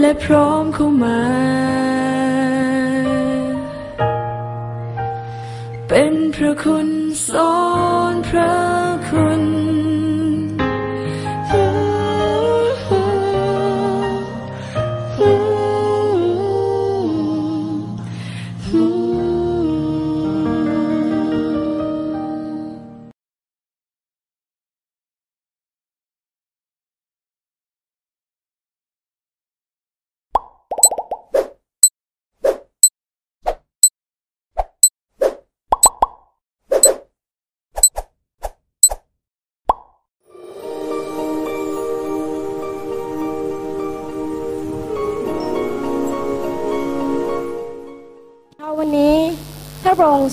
และพร้อมเข้ามา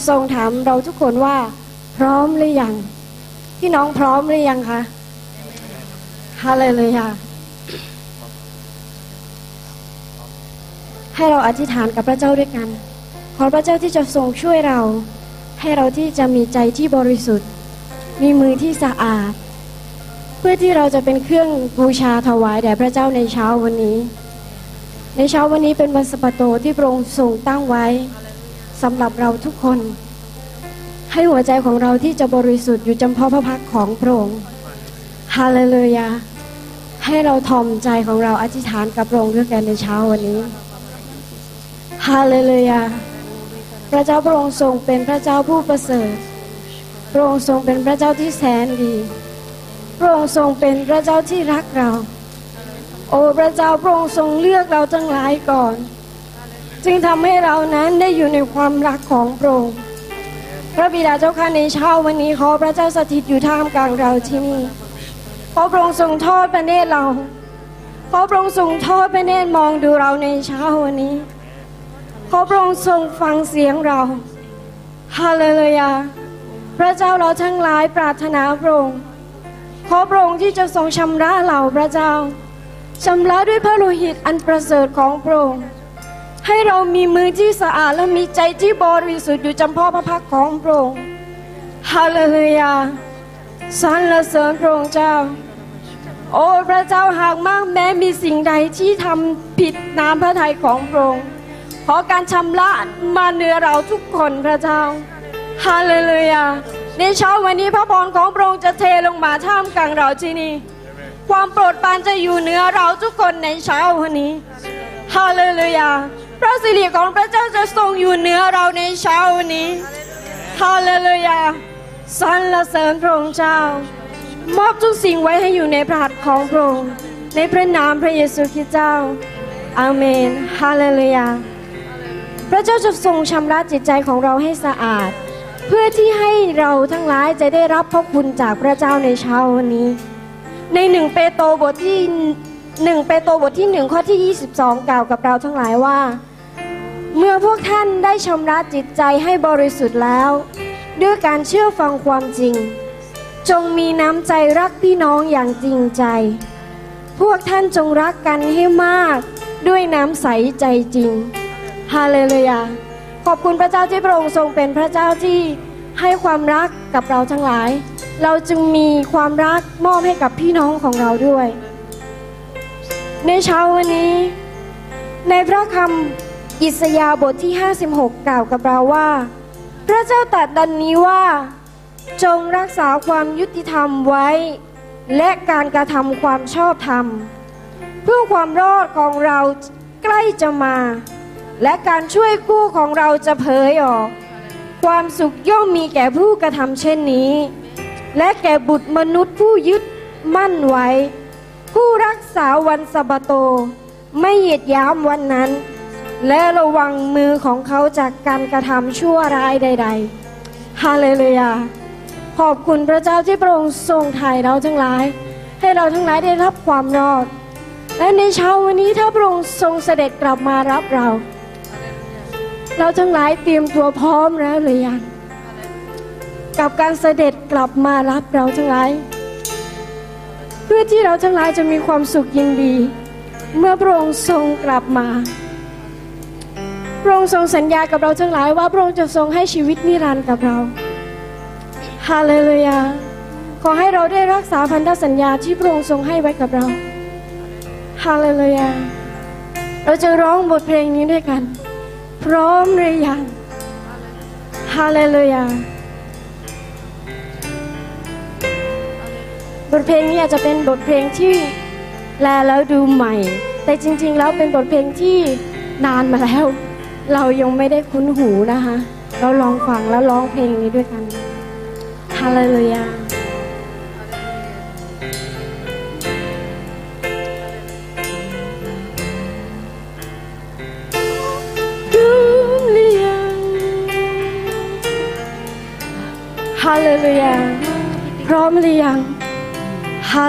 ทรงถามเราทุกคนว่า พร้อมหรือยังพี่น้องพร้อมหรือยังคะฮาเลลูยาให้เราอธิษฐานกับพระเจ้าด้วยกัน ขอพระเจ้าที่จะทรงช่วยเรา ให้เราที่จะมีใจที่บริสุทธิ์ มีมือที่สะอาด เพื่อที่เราจะเป็นเครื่องบูชาถวายแด่พระเจ้าในเช้าวันนี้ ในเช้าวันนี้เป็นวันสะปาโตที่พระองค์ทรงตั้งไว้ สำหรับเราทุกคน ให้หัวใจของเราที่จะบริสุทธิ์อยู่จำเพาะพระพักของพระองค์ฮาเลลูยา ให้เราทอมใจของเราอธิษฐานกับพระองค์ด้วยกันในเช้าวันนี้ฮาเลลูยา พระเจ้าพระองค์ทรงเป็นพระเจ้าผู้ประเสริฐ พระองค์ทรงเป็นพระเจ้าที่แสนดี พระองค์ทรงเป็นพระเจ้าที่รักเรา โอ้พระเจ้าพระองค์ทรงเลือกเราทั้งหลายก่อน จึงทำให้เรานั้นได้อยู่ในความรักของพระองค์พระบิดาเจ้าข้าในเช้าวันนี้ขอพระเจ้าสถิตอยู่ท่ามกลางเราที่นี่ขอพระองค์ทรงทอดพระเนตรเราขอพระองค์ทรงทอดพระเนตรมองดูเราในเช้าวันนี้ขอพระองค์ทรงฟังเสียงเราฮาเลลูยาพระเจ้าเราทั้งหลายปรารถนาพระองค์ขอพระองค์ที่จะทรงชำระเราพระเจ้าชำระด้วยพระโลหิตอันประเสริฐของพระองค์ ให้เรามีมือที่สะอาดและมีใจที่บริสุทธิ์อยู่จำเพาะพระพักตร์ของพระองค์ฮาเลลูยาสรรเสริญพระองค์เจ้า โอ้พระเจ้าหากมากแม้มีสิ่งใดที่ทำผิดน้ำพระทัยของพระองค์ขอการชำระมาเหนือเราทุกคนพระเจ้าฮาเลลูยาในเช้าวันนี้พระพรของพระองค์จะเทลงมาท่ามกลางเราที่นี่ ความโปรดปรานจะอยู่เหนือเราทุกคนในเช้าวันนี้ฮาเลลูยา พระสิริของพระเจ้าจะทรงอยู่เหนือเราในเช้าวันนี้ฮาเลลูยาสรรเสริญพระองค์เจ้า มอบทุกสิ่งไว้ให้อยู่ในพระหัตถ์ของพระองค์ในพระนามพระเยซูคริสต์เจ้าอาเมนฮาเลลูยาพระเจ้าจะทรงชำระจิตใจของเราให้สะอาด เพื่อที่ให้เราทั้งหลายจะได้รับพระคุณจากพระเจ้าในเช้าวันนี้ ในหนึ่งเปโตรบทที่ หนึ่งเปโตรบทที่หนึ่งข้อที่ 22 กล่าวกับเราทั้งหลายว่า เมื่อพวกท่านได้ชำระจิตใจให้บริสุทธิ์แล้ว ด้วยการเชื่อฟังความจริง จงมีน้ำใจรักพี่น้องอย่างจริงใจ พวกท่านจงรักกันให้มากด้วยน้ำใสใจจริงฮาเลลูยาขอบคุณพระเจ้าที่พระองค์ทรงเป็นพระเจ้าที่ให้ความรักกับเราทั้งหลาย เราจึงมีความรักมอบให้กับพี่น้องของเราด้วย ในเช้าวันนี้ ในพระคำอิสยาห์บทที่ 56 กล่าวกับเราว่า พระเจ้าตรัสดังนี้ว่า จงรักษาความยุติธรรมไว้ และการกระทำความชอบธรรม เพื่อความรอดของเราใกล้จะมา และการช่วยกู้ของเราจะเผยออก ความสุขย่อมมีแก่ผู้กระทำเช่นนี้ และแก่บุตรมนุษย์ผู้ยึดมั่นไว้ ผู้รักษาวันสะบาโต ไม่เหยียดย้ำวันนั้น และระวังมือของเขาจากการกระทำชั่วร้ายใด ๆ ฮาเลลูยา ขอบคุณพระเจ้าที่พระองค์ทรงไถ่เราทั้งหลาย ให้เราทั้งหลายได้รับความรอด และในเช้าวันนี้ถ้าพระองค์ทรงเสด็จกลับมารับเรา เราทั้งหลายเตรียมตัวพร้อมแล้วหรือยังกับการเสด็จกลับมารับเราทั้งหลาย เพื่อที่เราทั้งหลายจะมีความสุขยินดี เมื่อพระองค์ทรงกลับมาพระองค์ทรงสัญญากับเราทั้งหลายว่าพระองค์จะทรงให้ชีวิตนิรันดร์กับเราฮาเลลูยาขอให้เราได้รักษาพันธสัญญาที่พระองค์ทรงให้ไว้กับเราฮาเลลูยาเราจะร้องบทเพลงนี้ด้วยกัน พร้อมหรือยังฮาเลลูยา บทเพลงนี้อาจจะเป็นบทเพลงที่แลแล้วดูใหม่ แต่จริงๆ แล้วเป็นบทเพลงที่นานมาแล้ว เรายังไม่ได้คุ้นหูนะคะ เราลองฟังแล้วร้องเพลงนี้ด้วยกันฮาเลลูยารู้หรือยังฮาเลลูยาพร้อมหรือยัง ฮา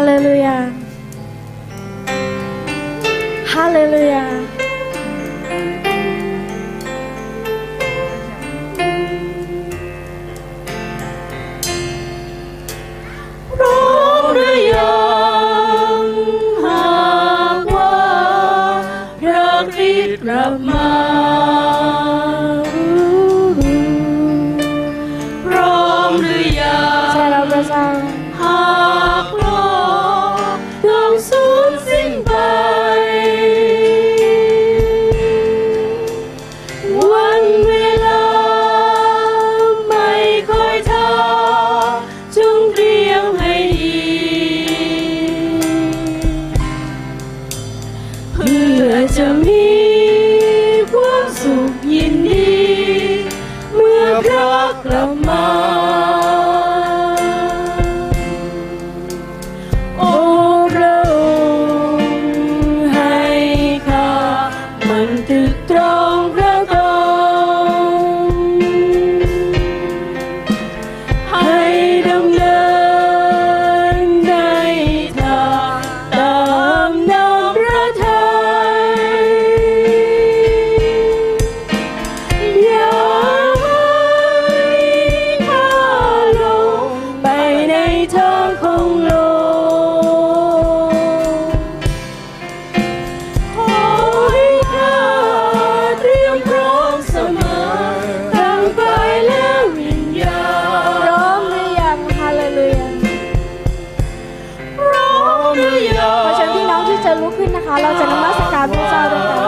เราจะนมัสการพระเจ้าด้วยกัน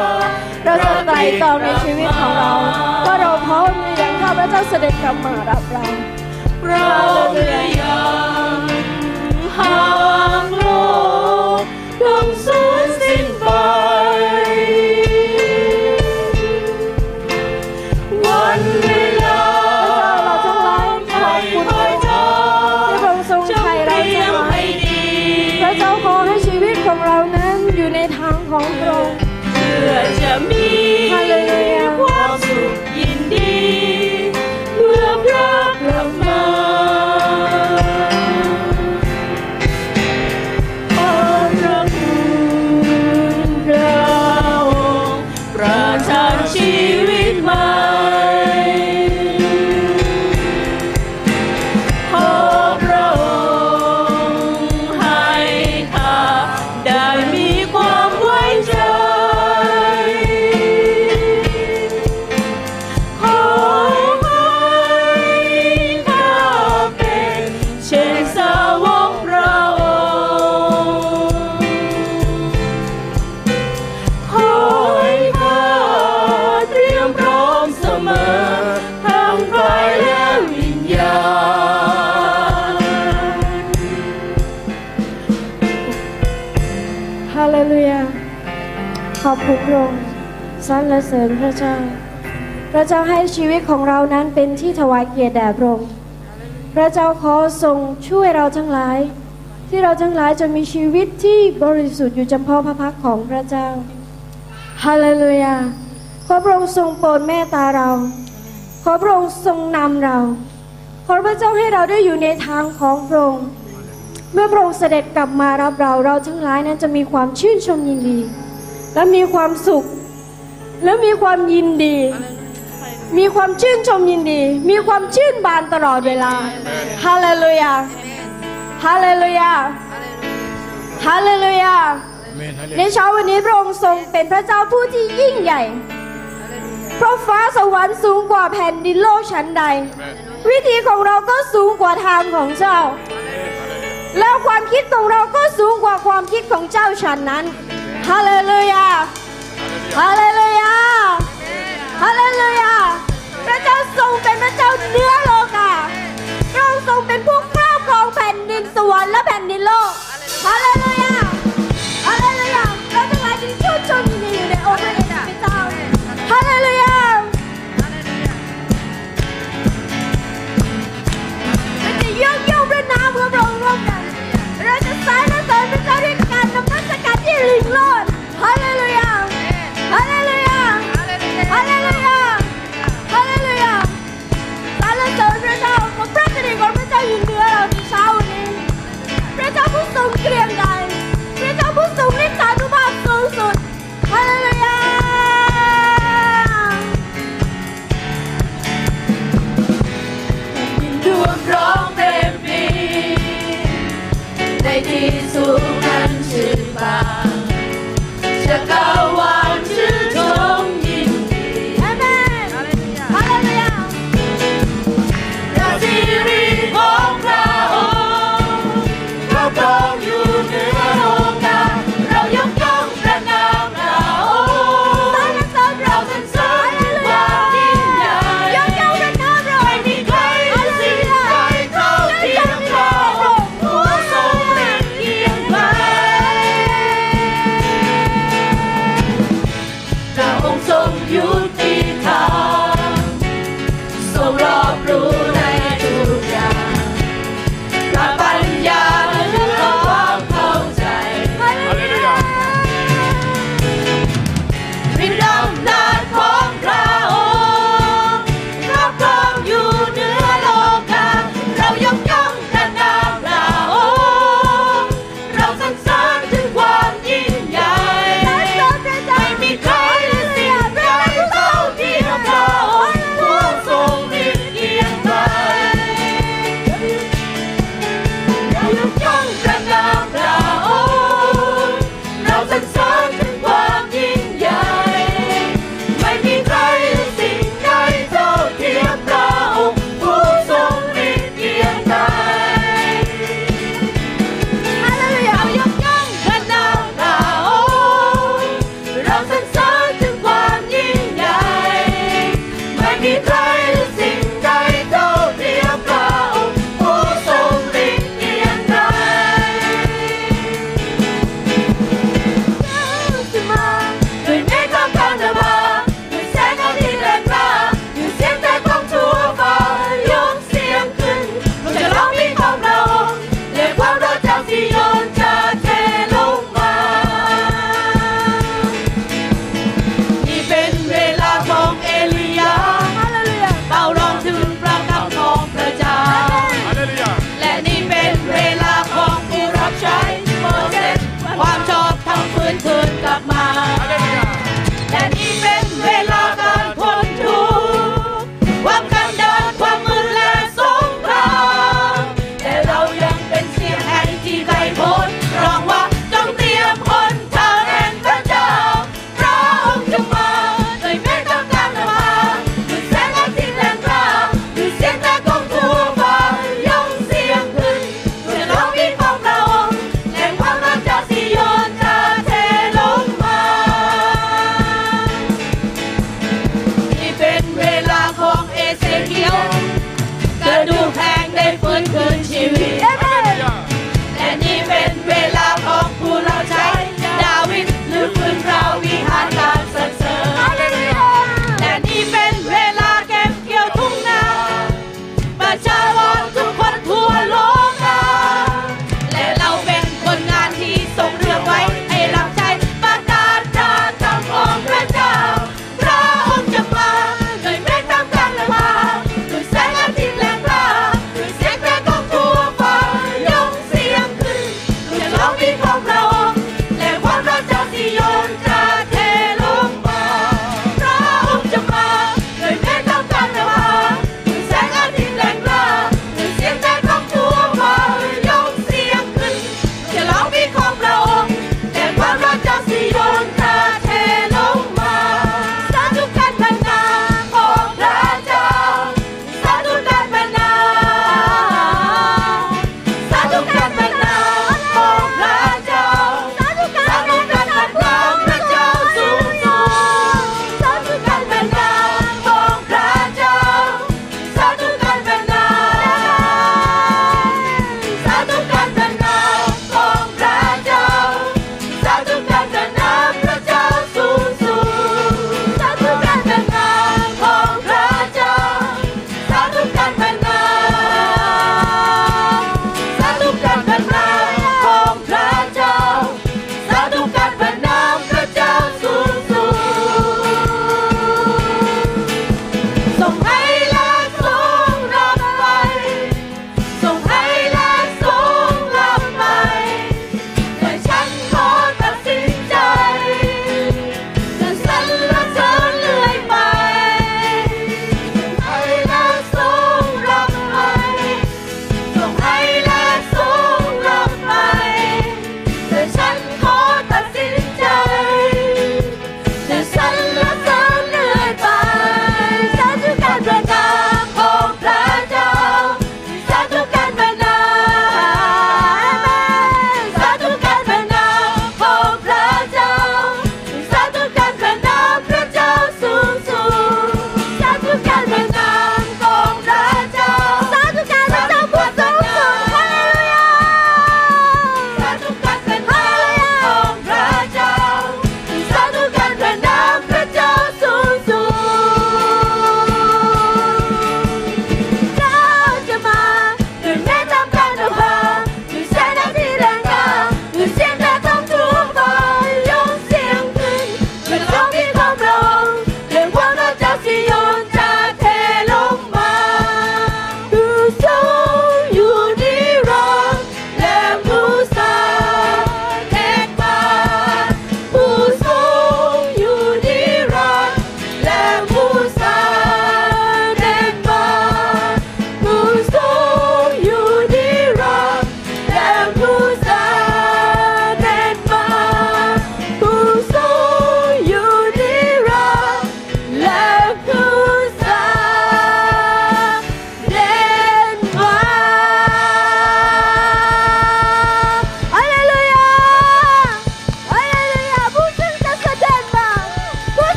เราจะไตร่ตรองในชีวิตของเราว่าเราพร้อมหรือยังถ้าพระเจ้าเสด็จกลับมารับเราพร้อมหรือยังหาก รเสริญพระเจ้า พระเจ้าให้ชีวิตของเรานั้นเป็นที่ถวายเกียรติแด่พระองค์ พระเจ้าขอทรงช่วยเราทั้งหลาย ที่เราทั้งหลายจะมีชีวิตที่บริสุทธิ์อยู่จำเพาะพระพักของพระเจ้า ฮาเลลูยา ขอพระองค์ทรงโปรดเมตตาเรา ขอพระองค์ทรงนำเรา ขอพระเจ้าให้เราได้อยู่ในทางของพระองค์เมื่อพระองค์เสด็จกลับมารับเราเราทั้งหลายนั้นจะมีความชื่นชมยินดี และมีความสุข และมีความยินดี มีความชื่นชมยินดี มีความชื่นบานตลอดเวลาฮาเลลูยาฮาเลลูยาฮาเลลูยาในเช้าวันนี้พระองค์ทรงเป็นพระเจ้าผู้ที่ยิ่งใหญ่เพราะฟ้าสวรรค์สูงกว่าแผ่นดินโลกชั้นใด วิธีของเราก็สูงกว่าทางของเจ้า แล้วความคิดของเราก็สูงกว่าความคิดของเจ้าฉันนั้นฮาเลลูยา ฮาเลลูยาฮาเลลูยาพระเจ้าทรงเป็นพระเจ้าเนื้อโลกาพระองค์ทรงเป็นผู้ครอบครองแผ่นดินสวรรค์และแผ่นดินโลกฮาเลลูยาฮาเลลูยาเราทั้งหลายจึงชื่นชมยินดีอยู่ในองค์พระเดชพระเจ้าฮาเลลูยเรา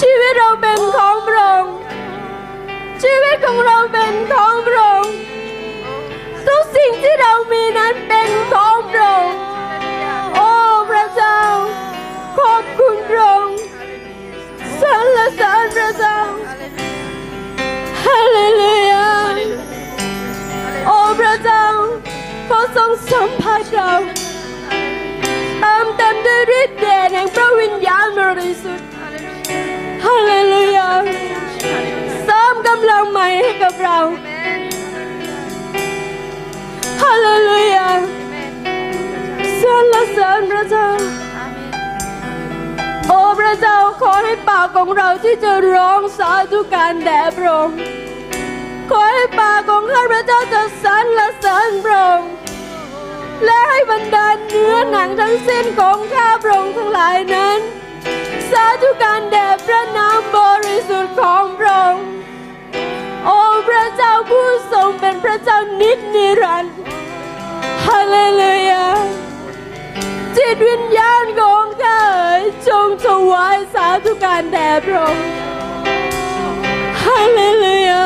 ชีวิตเราเป็นของพระองค์ชีวิตของเราเป็นของพระองค์ทุกสิ่งที่เรามีนั้นเป็น ระเจ้าขอให้ปากของเราที่จะร้องสาธุการแด่พระองค์ขอให้ปากของข้าพระเจ้าจะสรรเสริญพระองค์และให้บรรดาเนื้อหนังทั้งสิ้นของข้าพระองค์ทั้งหลายนั้น สาธุการแด่พระนามบริสุทธิ์ของพระองค์โอ้พระเจ้าผู้ทรงเป็นพระเจ้านิจนิรันดร์ฮาเลลูยาจิตวิญญาณของข้า จงถวายสาธุการแด่พระองค์ฮาเลลูยา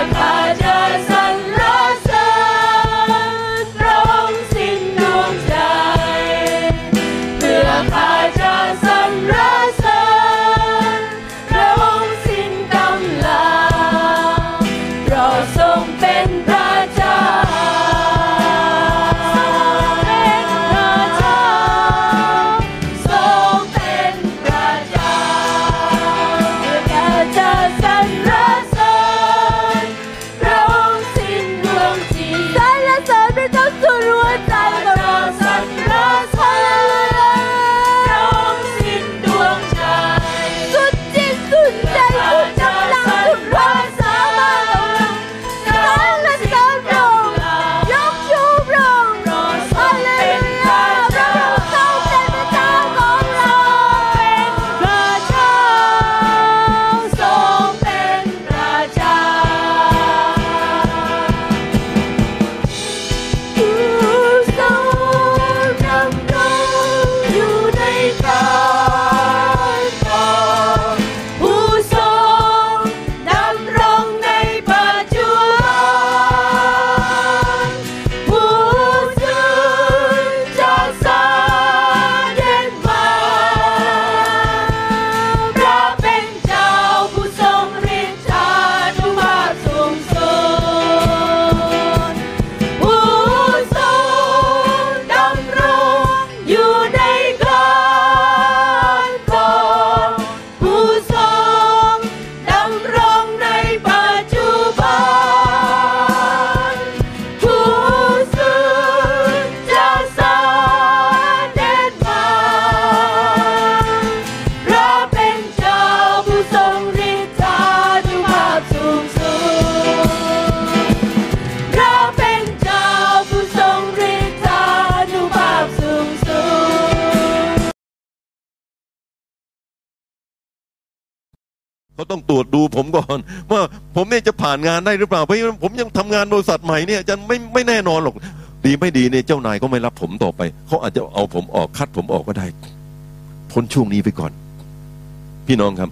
my mind. งานได้หรือเปล่าเพราะผมยังทำงานบริษัทใหม่เนี่ยจะไม่ไม่แน่นอนหรอก ดีไม่ดีเนี่ยเจ้านายก็ไม่รับผมต่อไปเขาอาจจะเอาผมออกคัดผมออกก็ได้พ้นช่วงนี้ไปก่อน พี่น้องครับ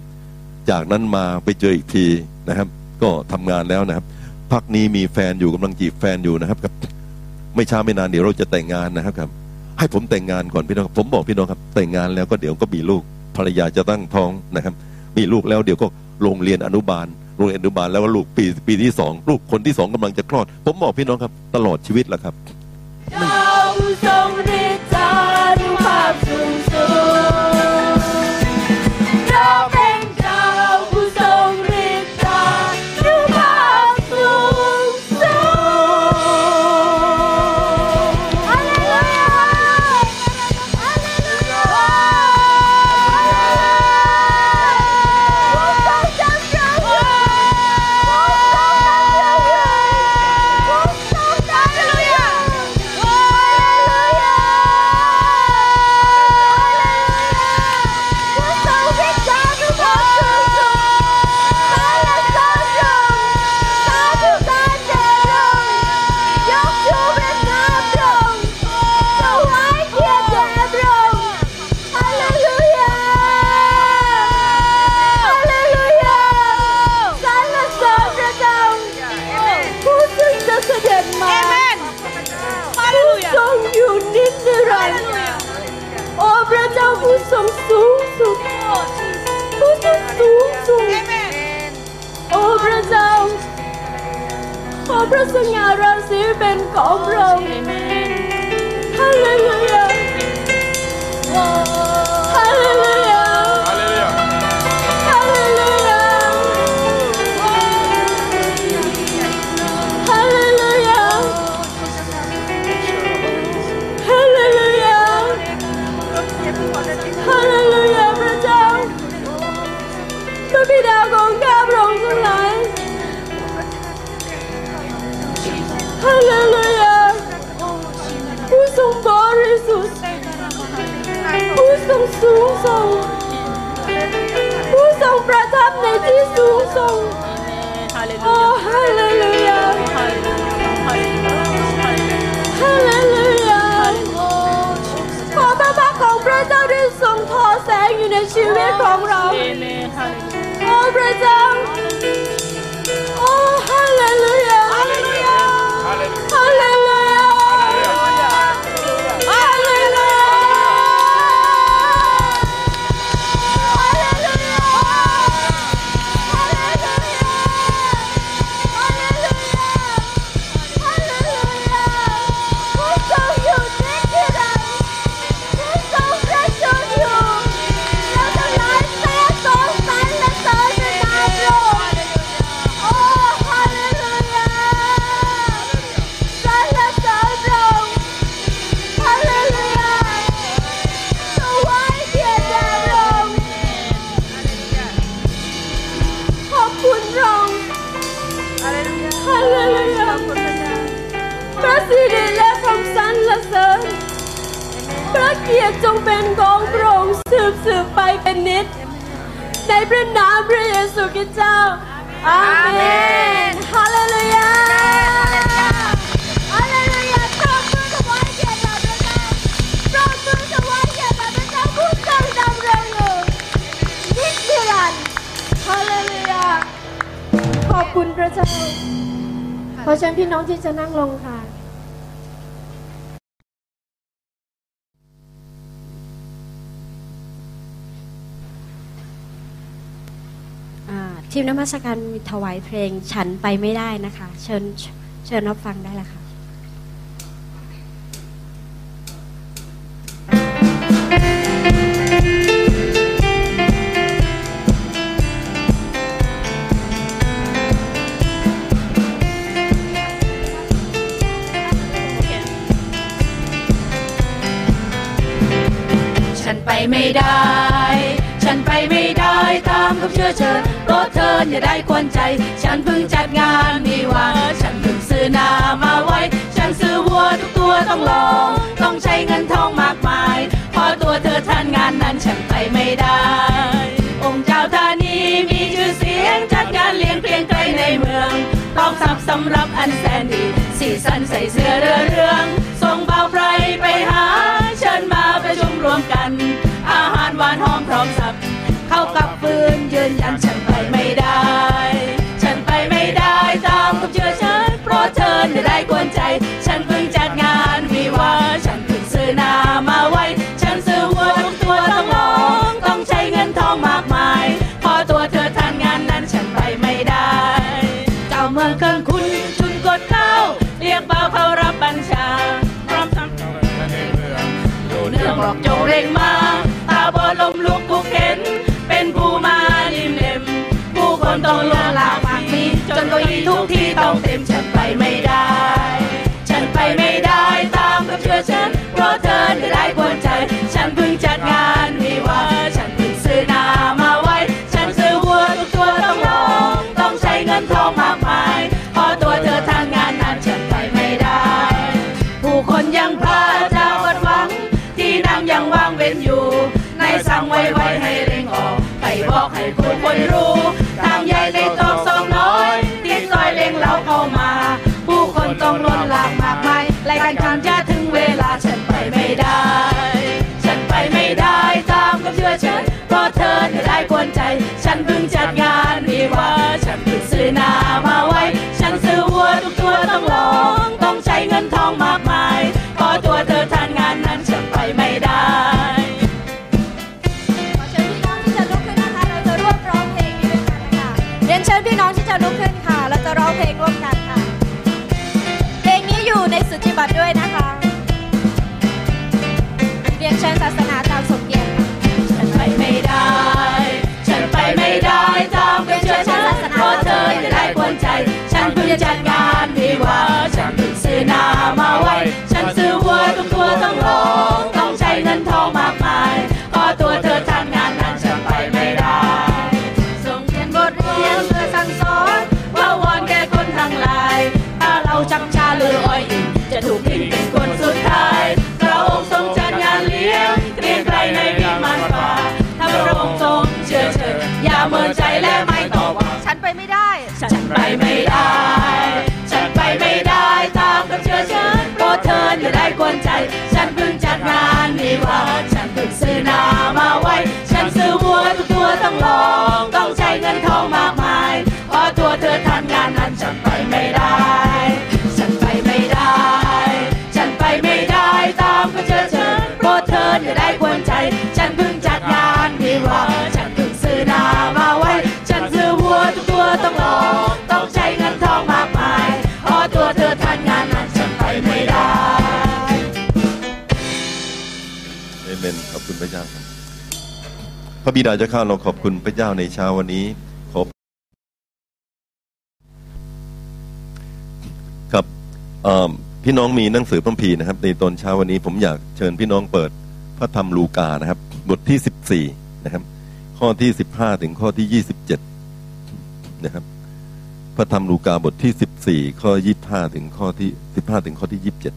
จากนั้นมาไปเจออีกทีนะครับ ก็ทำงานแล้วนะครับพักนี้มีแฟนอยู่กำลังจีบแฟนอยู่นะครับครับ ไม่ช้าไม่นานเดี๋ยวเราจะแต่งงานนะครับครับให้ผมแต่งงานก่อนพี่น้องครับผมบอกพี่น้องครับ แต่งงานแล้วก็เดี๋ยวก็มีลูกภรรยาจะตั้งท้องนะครับ มีลูกแล้วเดี๋ยวก็โรงเรียนอนุบาล โรงเรียนอนุบาลแล้วว่าลูกปีปีที่สองลูกคนที่สองกำลังจะคลอด ผมบอกพี่น้องครับ ตลอดชีวิตแหละครับเจ้าทรงฤทธานุภาพสุด เชิญพี่น้องที่จะนั่งลงค่ะ ทีมนมัสการมีถวายเพลงฉันไปไม่ได้นะคะ เชิญเชิญรับฟังได้ละค่ะ เชิญรถเธออย่าได้ควนใจ ฉันเพิ่งจัดงานนีวาฉันเพิ่งซื้อนามาไว้ ฉันซื้อวัวทุกตัวต้องลอง ต้องใช้เงินทองมากมาย พอตัวเธอท่านงานนั้นฉันไปไม่ได้ องค์เจ้าท่านีมีชื่อเสียงจัดงานเลี้ยงเกลียงไกลในเมืองตอบสับสำหรับอันแสนดีสีสันใส่เสื้อเรือเรืองทรงเบาไพรไปหา เชิญมาประชุมรวมกัน อาหารหวานหอมพร้อมสับ กับฟืนยืนยันฉันไปไม่ได้ ฉันไปไม่ได้ตามคำเชื่อ ไปไม่ได้ ฉันไปไม่ได้ตามกับเชื่อฉันเพราะเธอได้กวนใจ ฉันเพิ่งจัดงานวิวาฉันเพิ่งซื้อนามาไว้ ฉันซื้อวัวทุกตัวต้องลองต้องใช้เงินทองมากมายพอตัวเธอทางงานนั้นฉันไปไม่ได้ ผู้คนยังพาเจ้าวัดหวัง ที่นั่งยังว่างเว้นอยู่ ในสั่งไว้ไว้ให้เร่งออกไปบอกให้ผู้คนรู้ ธอได้กวนใจ ฉันเพิ่ง ฉันเพิ่งจัดงาน นใจ ฉันเพิ่งจัดงานวิวาฉันเพิ่งซื้อนามาไว้ ฉันซื้อวัวทุกตัวต้องลอง ต้องใช้เงินทองมากมาย เพราะตัวเธอทำงานนั้นฉันไปไม่ได้ พระบิดาเจ้าข้าเราขอบคุณพระเจ้าในเช้าวันนี้ขอบครับพี่น้องมีหนังสือพระคัมภีร์นะครับ ในตอนเช้าวันนี้ผมอยากเชิญพี่น้องเปิดพระธรรมลูกานะครับ บทที่สิบสี่นะครับ ข้อที่สิบห้าถึงข้อที่ยี่สิบเจ็ดนะครับ พระธรรมลูกาบทที่สิบสี่ข้อยี่ห้าถึงข้อที่สิบห้าถึงข้อที่ยี่สิบเจ็ด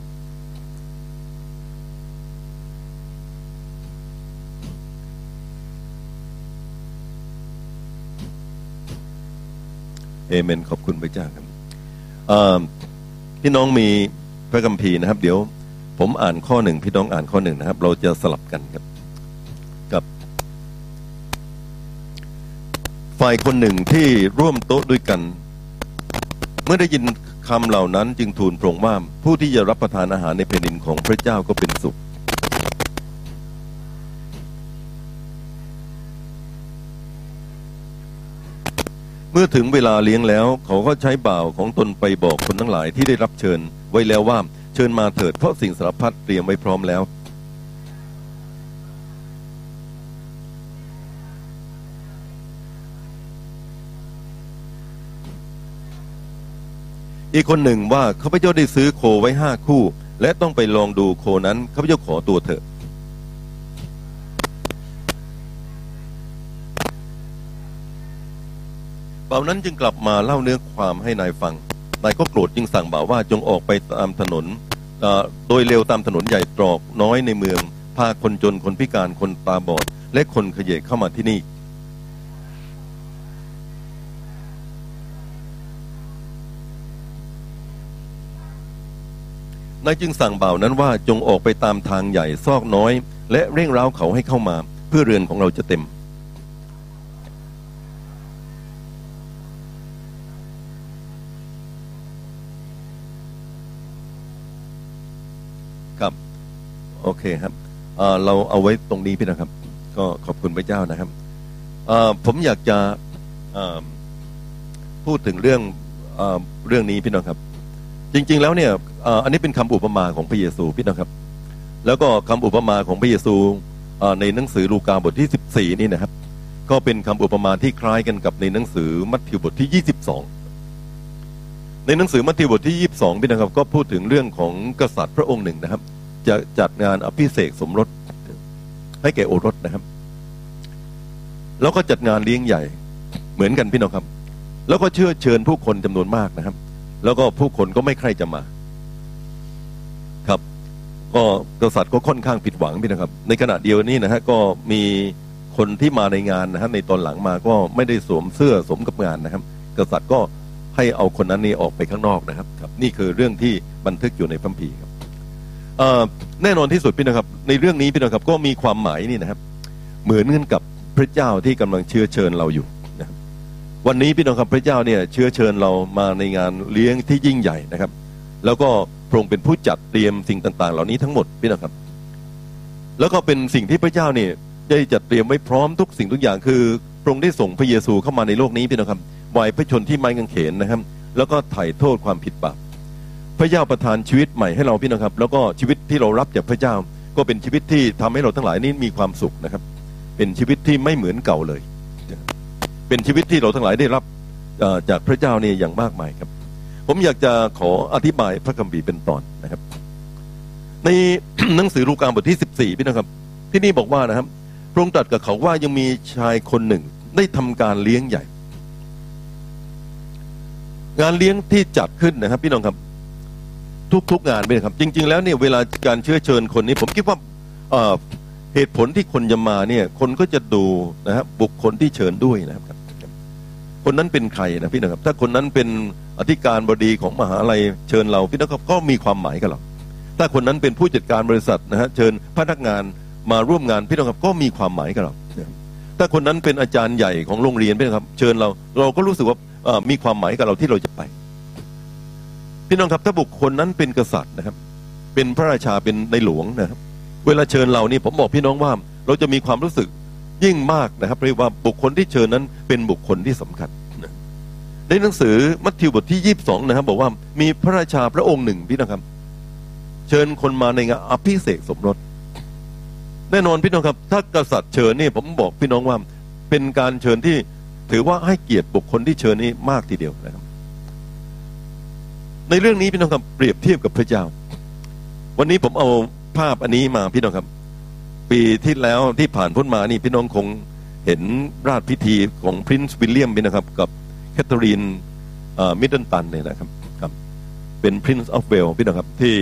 เอเมน ขอบคุณพระเจ้าครับพี่น้องมีพระคัมภีร์นะครับ เดี๋ยว ผมอ่านข้อหนึ่งพี่น้องอ่านข้อหนึ่งนะครับ เราจะสลับกันครับ กับ ฝ่ายคนหนึ่งที่ร่วมโต๊ะด้วยกัน เมื่อได้ยินคำเหล่านั้นจึงทูลพระองค์ว่าผู้ที่จะรับประทานอาหารในแผ่นดินของพระเจ้าก็เป็นสุข เมื่อถึงเวลาเลี้ยงแล้ว เขาก็ใช้บ่าวของตนไปบอกคนทั้งหลายที่ได้รับเชิญไว้แล้วว่าเชิญมาเถิดเพราะสิ่งสารพัดเตรียมไว้พร้อมแล้ว อีกคนหนึ่งว่าข้าพเจ้าได้ซื้อโคไว้ห้าคู่ และต้องไปลองดูโคนั้นข้าพเจ้าขอตัวเถอะ บ่าวนั้นจึงกลับมาเล่าเนื้อความให้นายฟัง นายก็โกรธจึงสั่งบ่าวว่าจงออกไปตามถนนโดยเร็วตามถนนใหญ่ตรอกน้อยในเมือง พาคนจนคนพิการคนตาบอด และคนขยเยเข้ามาที่นี่ นายจึงสั่งบ่าวนั้นว่าจงออกไปตามทางใหญ่ซอกน้อย และเร่งร้าเขาให้เข้ามา เพื่อเรือนของเราจะเต็ม โอเคครับเเราเอาไว้ตรงนี้พี่นะครับ ก็ขอบคุณพระเจ้านะครับผมอยากจะพูดถึงเรื่องเอเรื่องนี้พี่น้องครับ จริง ๆ แล้วเนี่ยอ,อันนี้เป็นคำอุปมาของพระเยซูพี่น้องครับ แล้วก็คำอุปมาของพระเยซูในหนังสือลูกาบทที่ 14 นี่นะครับ ก็เป็นคำอุปมาที่คล้ายกันกับในหนังสือมัทธิวบทที่ 22 ในหนังสือมัทธิวบทที่ 22 พี่นะครับ ก็พูดถึงเรื่องของกษัตริย์พระองค์หนึ่งนะครับ จะจัดงานอภิเษกสมรสให้แก่โอรสนะครับ แล้วก็จัดงานเลี้ยงใหญ่ เหมือนกันพี่น้องครับ แล้วก็เชื่อเชิญผู้คนจำนวนมากนะครับ แล้วก็ผู้คนก็ไม่ใคร่จะมา ครับ ก็กษัตริย์ก็ค่อนข้างผิดหวังพี่นะครับ ในขณะเดียวนี้นะฮะก็มีคนที่มาในงานนะฮะในตอนหลังมาก็ไม่ได้สวมเสื้อสมกับงานนะครับ กษัตริย์ก็ให้เอาคนนั้นนี่ออกไปข้างนอกนะครับครับ นี่คือเรื่องที่บันทึกอยู่ในพัมภีครับ แน่นอนที่สุดพี่นะครับ ในเรื่องนี้พี่นะครับก็มีความหมายนี่นะครับ เหมือนกันกับพระเจ้าที่กำลังเชื้อเชิญเราอยู่นะวันนี้พี่น้องครับพระเจ้าเนี่ยเชื้อเชิญเรามาในงานเลี้ยงที่ยิ่งใหญ่นะครับ แล้วก็พระองค์เป็นผู้จัดเตรียมสิ่งต่าง ๆ เหล่านี้ทั้งหมดพี่น้องครับ แล้วก็เป็นสิ่งที่พระเจ้าเนี่ยได้จัดเตรียมไว้พร้อมทุกสิ่งทุกอย่างคือพระองค์ได้ส่งพระเยซูเข้ามาในโลกนี้พี่น้องครับวายพระชนที่ไม้กางเขนนะครับ แล้วก็ไถ่โทษความผิดบาป พระเจ้าประทานชีวิตใหม่ให้เราพี่น้องครับ แล้วก็ชีวิตที่เรารับจากพระเจ้าก็เป็นชีวิตที่ทำให้เราทั้งหลายนี้มีความสุขนะครับ เป็นชีวิตที่ไม่เหมือนเก่าเลย เป็นชีวิตที่เราทั้งหลายได้รับจากพระเจ้านี่อย่างมากมายครับ ผมอยากจะขออธิบายพระคัมภีร์เป็นตอนนะครับ ในหนังสือลูกาบทที่ 14 พี่นะครับ ที่นี่บอกว่านะครับ พระองค์ตรัสกับเขาว่ายังมีชายคนหนึ่งได้ทำการเลี้ยงใหญ่ งานเลี้ยงที่จัดขึ้นนะครับ พี่น้องครับ ทุก ๆ งานไปนะครับ จริง ๆ แล้วเนี่ยเวลาการเชื้อเชิญคนนี้ ผมคิดว่าเหตุผลที่คนจะมาเนี่ยคนก็จะดูนะครับบุคคลที่เชิญด้วยนะครับ คนนั้นเป็นใครนะพี่นะครับ ถ้าคนนั้นเป็นอธิการบดีของมหาลัยเชิญเราพี่นะครับก็มีความหมายกับเราถ้าคนนั้นเป็นผู้จัดการบริษัทนะฮะเชิญพนักงานมาร่วมงานพี่น้องครับก็มีความหมายกับเราถ้าคนนั้นเป็นอาจารย์ใหญ่ของโรงเรียนพี่นะครับ เชิญเราเราก็รู้สึกว่ามีความหมายกับเราที่เราจะไป พี่น้องครับถ้าบุคคลนั้นเป็นกษัตริย์นะครับ เป็นพระราชาเป็นในหลวงนะครับ เวลาเชิญเรานี่ผมบอกพี่น้องว่า เราจะมีความรู้สึกยิ่งมากนะครับเรียกว่าบุคคลที่เชิญนั้นเป็นบุคคลที่สำคัญในหนังสือมัทธิวบทที่ยี่สิบสองนะครับ บอกว่ามีพระราชาพระองค์หนึ่งพี่นะครับ เชิญคนมาในงานอภิเษกสมรสแน่นอนพี่น้องครับ ถ้ากษัตริย์เชิญนี่ผมบอกพี่น้องว่าเป็นการเชิญที่ถือว่าให้เกียรติบุคคลที่เชิญนี่มากทีเดียวนะครับ ในเรื่องนี้พี่น้องครับเปรียบเทียบกับพระเจ้า วันนี้ผมเอาภาพอันนี้มาพี่น้องครับ ปีที่แล้วที่ผ่านพ้นมานี่พี่น้องคงเห็นราชพิธีของ Prince William พี่นะครับ กับแคทเธอรีนมิดเดิลตันเนี่ยนะครับครับเป็น Prince of w a l e พี่น้องครับ ที่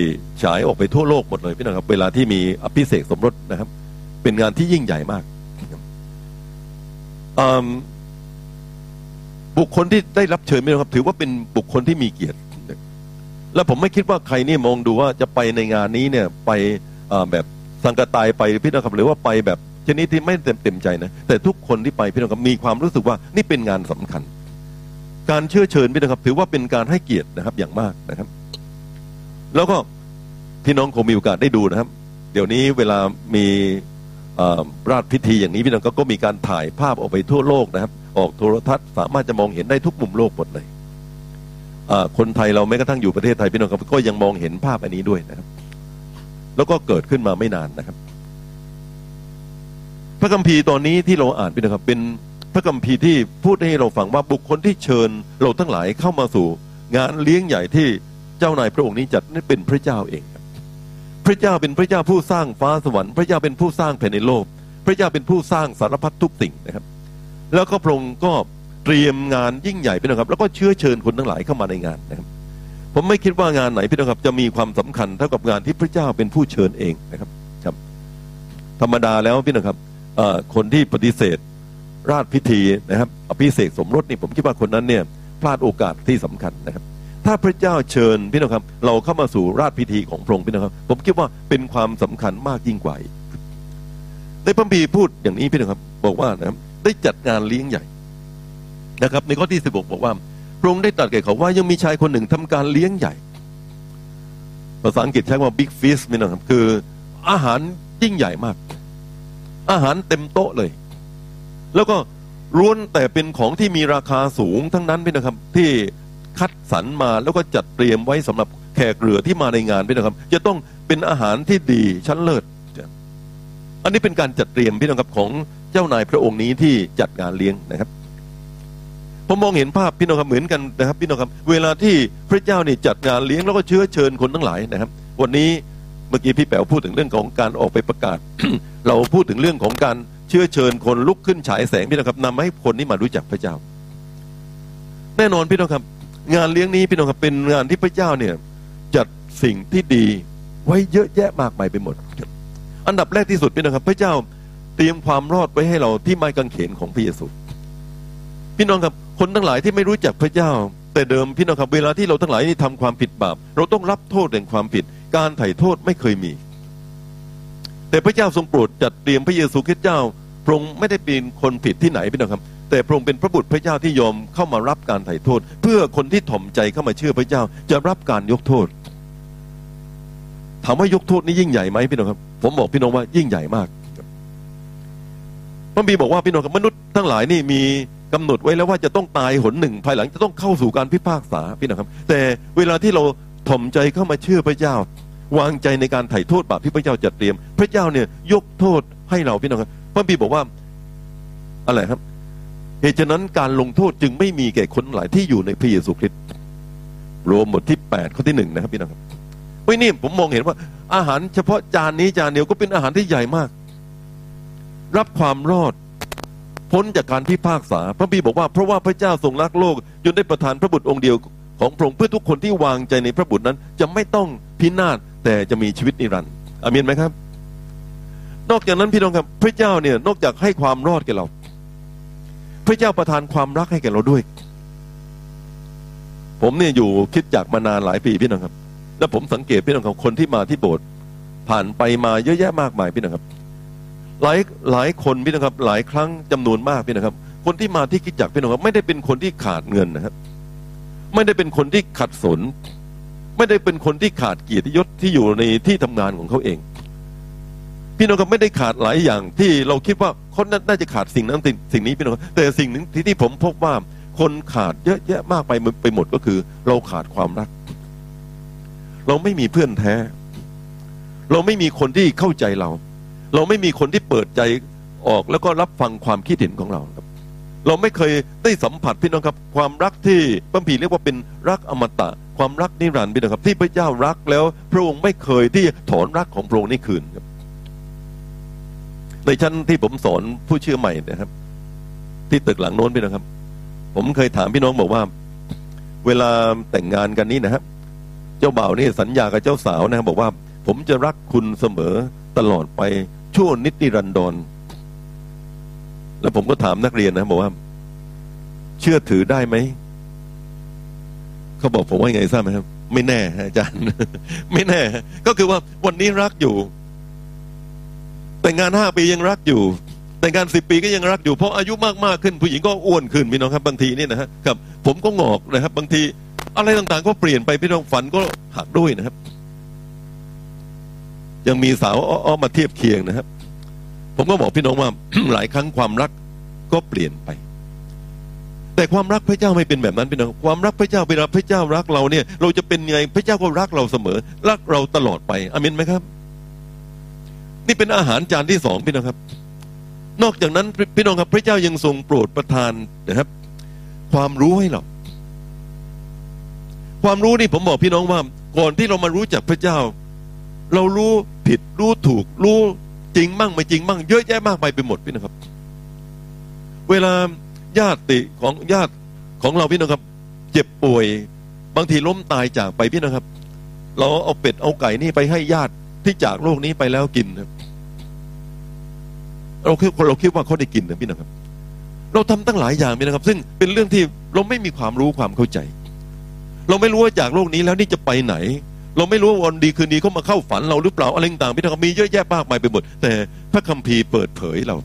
ฉายออกไปทั่วโลกหมดเลยพี่น้องครับ เวลาที่มีอภิเษกสมรสนะครับ เป็นงานที่ยิ่งใหญ่มากบุคคลที่ได้รับเชิญพี่น้องครับ ถือว่าเป็นบุคคลที่มีเกียรติ แล้วผมไม่คิดว่าใครนี่มองดูว่าจะไปในงานนี้เนี่ยไปแบบสังกตายไปพี่น้องครับหรือว่าไปแบบชนิดที่ไม่เต็มเต็มใจนะแต่ทุกคนที่ไปพี่น้องครับมีความรู้สึกว่านี่เป็นงานสำคัญ การเชื่อเชิญพี่นะครับ ถือว่าเป็นการให้เกียรตินะครับอย่างมากนะครับ แล้วก็พี่น้องคงมีโอกาสได้ดูนะครับ เดี๋ยวนี้เวลามีราชพิธีอย่างนี้พี่น้องก็มีการถ่ายภาพออกไปทั่วโลกนะครับ ออกโทรทัศน์สามารถจะมองเห็นได้ทุกมุมโลกหมดเลย คนไทยเราแม้กระทั่งอยู่ประเทศไทยพี่น้องครับก็ยังมองเห็นภาพอันนี้ด้วยนะครับ แล้วก็เกิดขึ้นมาไม่นานนะครับ พระคัมภีร์ตอนนี้ที่เราอ่านพี่นะครับ เป็นพระคัมภีร์ที่พูดให้เราฟังว่าบุคคลที่เชิญเราทั้งหลายเข้ามาสู่ งานเลี้ยงใหญ่ที่เจ้านายพระองค์นี้จัดนั่นเป็นพระเจ้าเองครับพระเจ้าเป็นพระเจ้าผู้สร้างฟ้าสวรรค์พระเจ้าเป็นผู้สร้างแผ่นในโลก พระเจ้าเป็นผู้สร้างสารพัดทุกสิ่งนะครับ แล้วก็พระองค์ก็ เตรียมงานยิ่งใหญ่พี่น้องครับ แล้วก็เชื้อเชิญคนทั้งหลายเข้ามาในงานนะครับ ผมไม่คิดว่างานไหนพี่น้องครับ จะมีความสำคัญเท่ากับงานที่พระเจ้าเป็นผู้เชิญเองนะครับ ครับ ธรรมดาแล้วพี่น้องครับคนที่ปฏิเสธราชพิธีนะครับอภิเษกสมรสนี่ผมคิดว่าคนนั้นเนี่ยพลาดโอกาสที่สำคัญนะครับ ถ้าพระเจ้าเชิญพี่น้องครับ เราเข้ามาสู่ราชพิธีของพระองค์พี่น้องครับ ผมคิดว่าเป็นความสำคัญมากยิ่งกว่าในพระคัมภีพูดอย่างนี้พี่น้องครับ บอกว่านะครับได้จัดงานเลี้ยงใหญ่ นะครับ ในข้อที่สิบกบอกว่า พระองค์ได้ตรัสแก่เขาว่ายังมีชายคนหนึ่งทำการเลี้ยงใหญ่ ภาษาอังกฤษใช้ว่า big feast พี่น้องครับคืออาหารยิ่งใหญ่มาก อาหารเต็มโต๊ะเลย แล้วก็ล้วนแต่เป็นของที่มีราคาสูงทั้งนั้นพี่นะครับ ที่คัดสรรมาแล้วก็จัดเตรียมไว้สำหรับแขกเรือที่มาในงานพี่นะครับ จะต้องเป็นอาหารที่ดีชั้นเลิศอันนี้เป็นการจัดเตรียมพี่น้องครับของเจ้านายพระองค์นี้ที่จัดงานเลี้ยงนะครับ ผมมองเห็นภาพพี่น้องครับเหมือนกันนะครับพี่น้องครับเวลาที่พระเจ้านี่จัดงานเลี้ยงแล้วก็เชื้อเชิญคนทั้งหลายนะครับ วันนี้เมื่อกี้พี่แป๋วพูดถึงเรื่องของการออกไปประกาศ เราพูดถึงเรื่องของการเชื้อเชิญคนลุกขึ้นฉายแสงพี่น้องครับนำให้คนนี้มารู้จักพระเจ้า แน่นอนพี่น้องครับ งานเลี้ยงนี้พี่น้องครับเป็นงานที่พระเจ้าเนี่ยจัดสิ่งที่ดีไว้เยอะแยะมากมายไปหมด อันดับแรกที่สุดพี่น้องครับ พระเจ้าเตรียมความรอดไว้ให้เราที่ไม้กางเขนของพระเยซูพี่น้องครับ คนทั้งหลายที่ไม่รู้จักพระเจ้า แต่เดิมพี่น้องครับเวลาที่เราทั้งหลายนี่ทำความผิดบาป เราต้องรับโทษแห่งความผิด การไถ่โทษไม่เคยมี แต่พระเจ้าทรงโปรดจัดเตรียมพระเยซูคริสต์เจ้าพระองค์ไม่ได้เป็นคนผิดที่ไหนพี่น้องครับ แต่พระองค์เป็นพระบุตรพระเจ้าที่ยอมเข้ามารับการไถ่โทษ เพื่อคนที่ถ่อมใจเข้ามาเชื่อพระเจ้า จะรับการยกโทษถามว่ายกโทษนี้ยิ่งใหญ่ไหมพี่น้องครับ ผมบอกพี่น้องว่ายิ่งใหญ่มากพระบีบอกว่าพี่น้องครับมนุษย์ทั้งหลายนี่มี กำหนดไว้แล้วว่าจะต้องตายหนหนึ่ง ภายหลังจะต้องเข้าสู่การพิพากษาพี่น้องครับ แต่เวลาที่เราถ่อมใจเข้ามาเชื่อพระเจ้า วางใจในการไถ่โทษบาปที่พระเจ้าจัดเตรียม พระเจ้าเนี่ยยกโทษให้เราพี่น้องครับพระบีบอกว่าอะไรครับเหตุฉะนั้นการลงโทษจึงไม่มีแก่คนหลายที่อยู่ในพระเยซูคริสต์รวมหมดที่แปดข้อที่หนึ่งนะครับพี่น้องครับเฮ้ยนี่ผมมองเห็นว่า อาหารเฉพาะจานนี้จานเดียวก็เป็นอาหารที่ใหญ่มาก รับความรอด พ้นจากการพิพากษา พระบีบอกว่าเพราะว่าพระเจ้าทรงรักโลกจนได้ประทานพระบุตรองค์เดียวของพระองค์เพื่อทุกคนที่วางใจในพระบุตรนั้น จะไม่ต้องพินาศแต่จะมีชีวิตนิรันดร์อามีนไหมครับ นอกจากนั้นพี่น้องครับพระเจ้าเนี่ยนอกจากให้ความรอดแก่เรา พระเจ้าประทานความรักให้แก่เราด้วย ผมเนี่ยอยู่คิดจากมานานหลายปีพี่น้องครับ แล้วผมสังเกตพี่น้องครับคนที่มาที่โบสถ์ผ่านไปมาเยอะแยะมากมายพี่น้องครับ หลายหลายคนพี่น้องครับ หลายครั้งจำนวนมากพี่น้องครับ คนที่มาที่คิดจักพี่น้องครับไม่ได้เป็นคนที่ขาดเงินนะครับ ไม่ได้เป็นคนที่ขัดสน ไม่ได้เป็นคนที่ขาดเกียรติยศที่อยู่ในที่ทำงานของเขาเอง พี่น้องครับไม่ได้ขาดหลายอย่างที่เราคิดว่าเขาน่าจะขาดสิ่งนั้นสิ่งสิ่งนี้พี่น้องครับแต่สิ่งหนึ่งที่ที่ผมพบว่าคนขาดเยอะแยะมากไปไปหมดก็คือ เราขาดความรัก เราไม่มีเพื่อนแท้ เราไม่มีคนที่เข้าใจเรา เราไม่มีคนที่เปิดใจออกแล้วก็รับฟังความคิดเห็นของเราครับ เราไม่เคยได้สัมผัสพี่น้องครับ ความรักที่พระพีเรียกว่าเป็นรักอมตะ ความรักนิรันดร์พี่น้องครับ ที่พระเจ้ารักแล้วพระองค์ไม่เคยที่ถอนรักของพระองค์นี่คืนครับ ในชั้นที่ผมสอนผู้เชื่อใหม่นะครับ ที่ตึกหลังโน้นพี่น้องครับ ผมเคยถามพี่น้องบอกว่า เวลาแต่งงานกันนี้นะครับ เจ้าบ่าวนี่สัญญากับเจ้าสาวนะครับบอกว่า ผมจะรักคุณเสมอตลอดไป ชั่วนิดนิรันดรแล้วผมก็ถามนักเรียนนะบอกว่า เชื่อถือได้ไหมเขาบอกผมว่าไงทราบไหมครับ ไม่แน่อาจารย์ ไม่แน่ ก็คือว่าวันนี้รักอยู่ แต่งงานห้าปียังรักอยู่ แต่งงานสิบปีก็ยังรักอยู่เพราะอายุมากมากขึ้น ผู้หญิงก็อ้วนขึ้นพี่น้องครับบางทีนี่นะฮะครับ ผมก็งอกนะครับ บางที อะไรต่างๆ ก็เปลี่ยนไปพี่น้องฝันก็หักด้วยนะครับ ยังมีสาวอ้อมาเทียบเคียงนะครับ ผมก็บอกพี่น้องว่า หลายครั้งความรักก็เปลี่ยนไป แต่ความรักพระเจ้าไม่เป็นแบบนั้นพี่น้องความรักพระเจ้าเวลาพระเจ้ารักเราเนี่ย เราจะเป็นไงพระเจ้าก็รักเราเสมอ รักเราตลอดไปอามินไหมครับ นี่เป็นอาหารจานที่สองพี่น้องครับ นอกจากนั้นพี่น้องครับ พระเจ้ายังทรงโปรดประทานนะครับ ความรู้ให้เราความรู้นี่ผมบอกพี่น้องว่า ก่อนที่เรามารู้จักพระเจ้า เรารู้ผิดรู้ถูก รู้จริงมั่งไม่จริงมั่งเยอะแยะมากไปไปหมดพี่นะครับ เวลาญาติของญาติของเราพี่น้องครับ เจ็บป่วย บางทีล้มตายจากไปพี่นะครับ เราเอาเป็ดเอาไก่นี่ไปให้ญาติที่จากโลกนี้ไปแล้วกินครับ เราคิดเราคิดว่าเขาได้กินนะพี่นะครับ เราทำตั้งหลายอย่างพี่นะครับ ซึ่งเป็นเรื่องที่เราไม่มีความรู้ความเข้าใจ เราไม่รู้ว่าจากโลกนี้แล้วนี่จะไปไหน เราไม่รู้ว่าวันดีคืนดีเขามาเข้าฝันเราหรือเปล่าอะไรต่างๆพี่น้องมีเยอะแยะมากมายไปหมดแต่พระคัมภีร์เปิดเผยเรา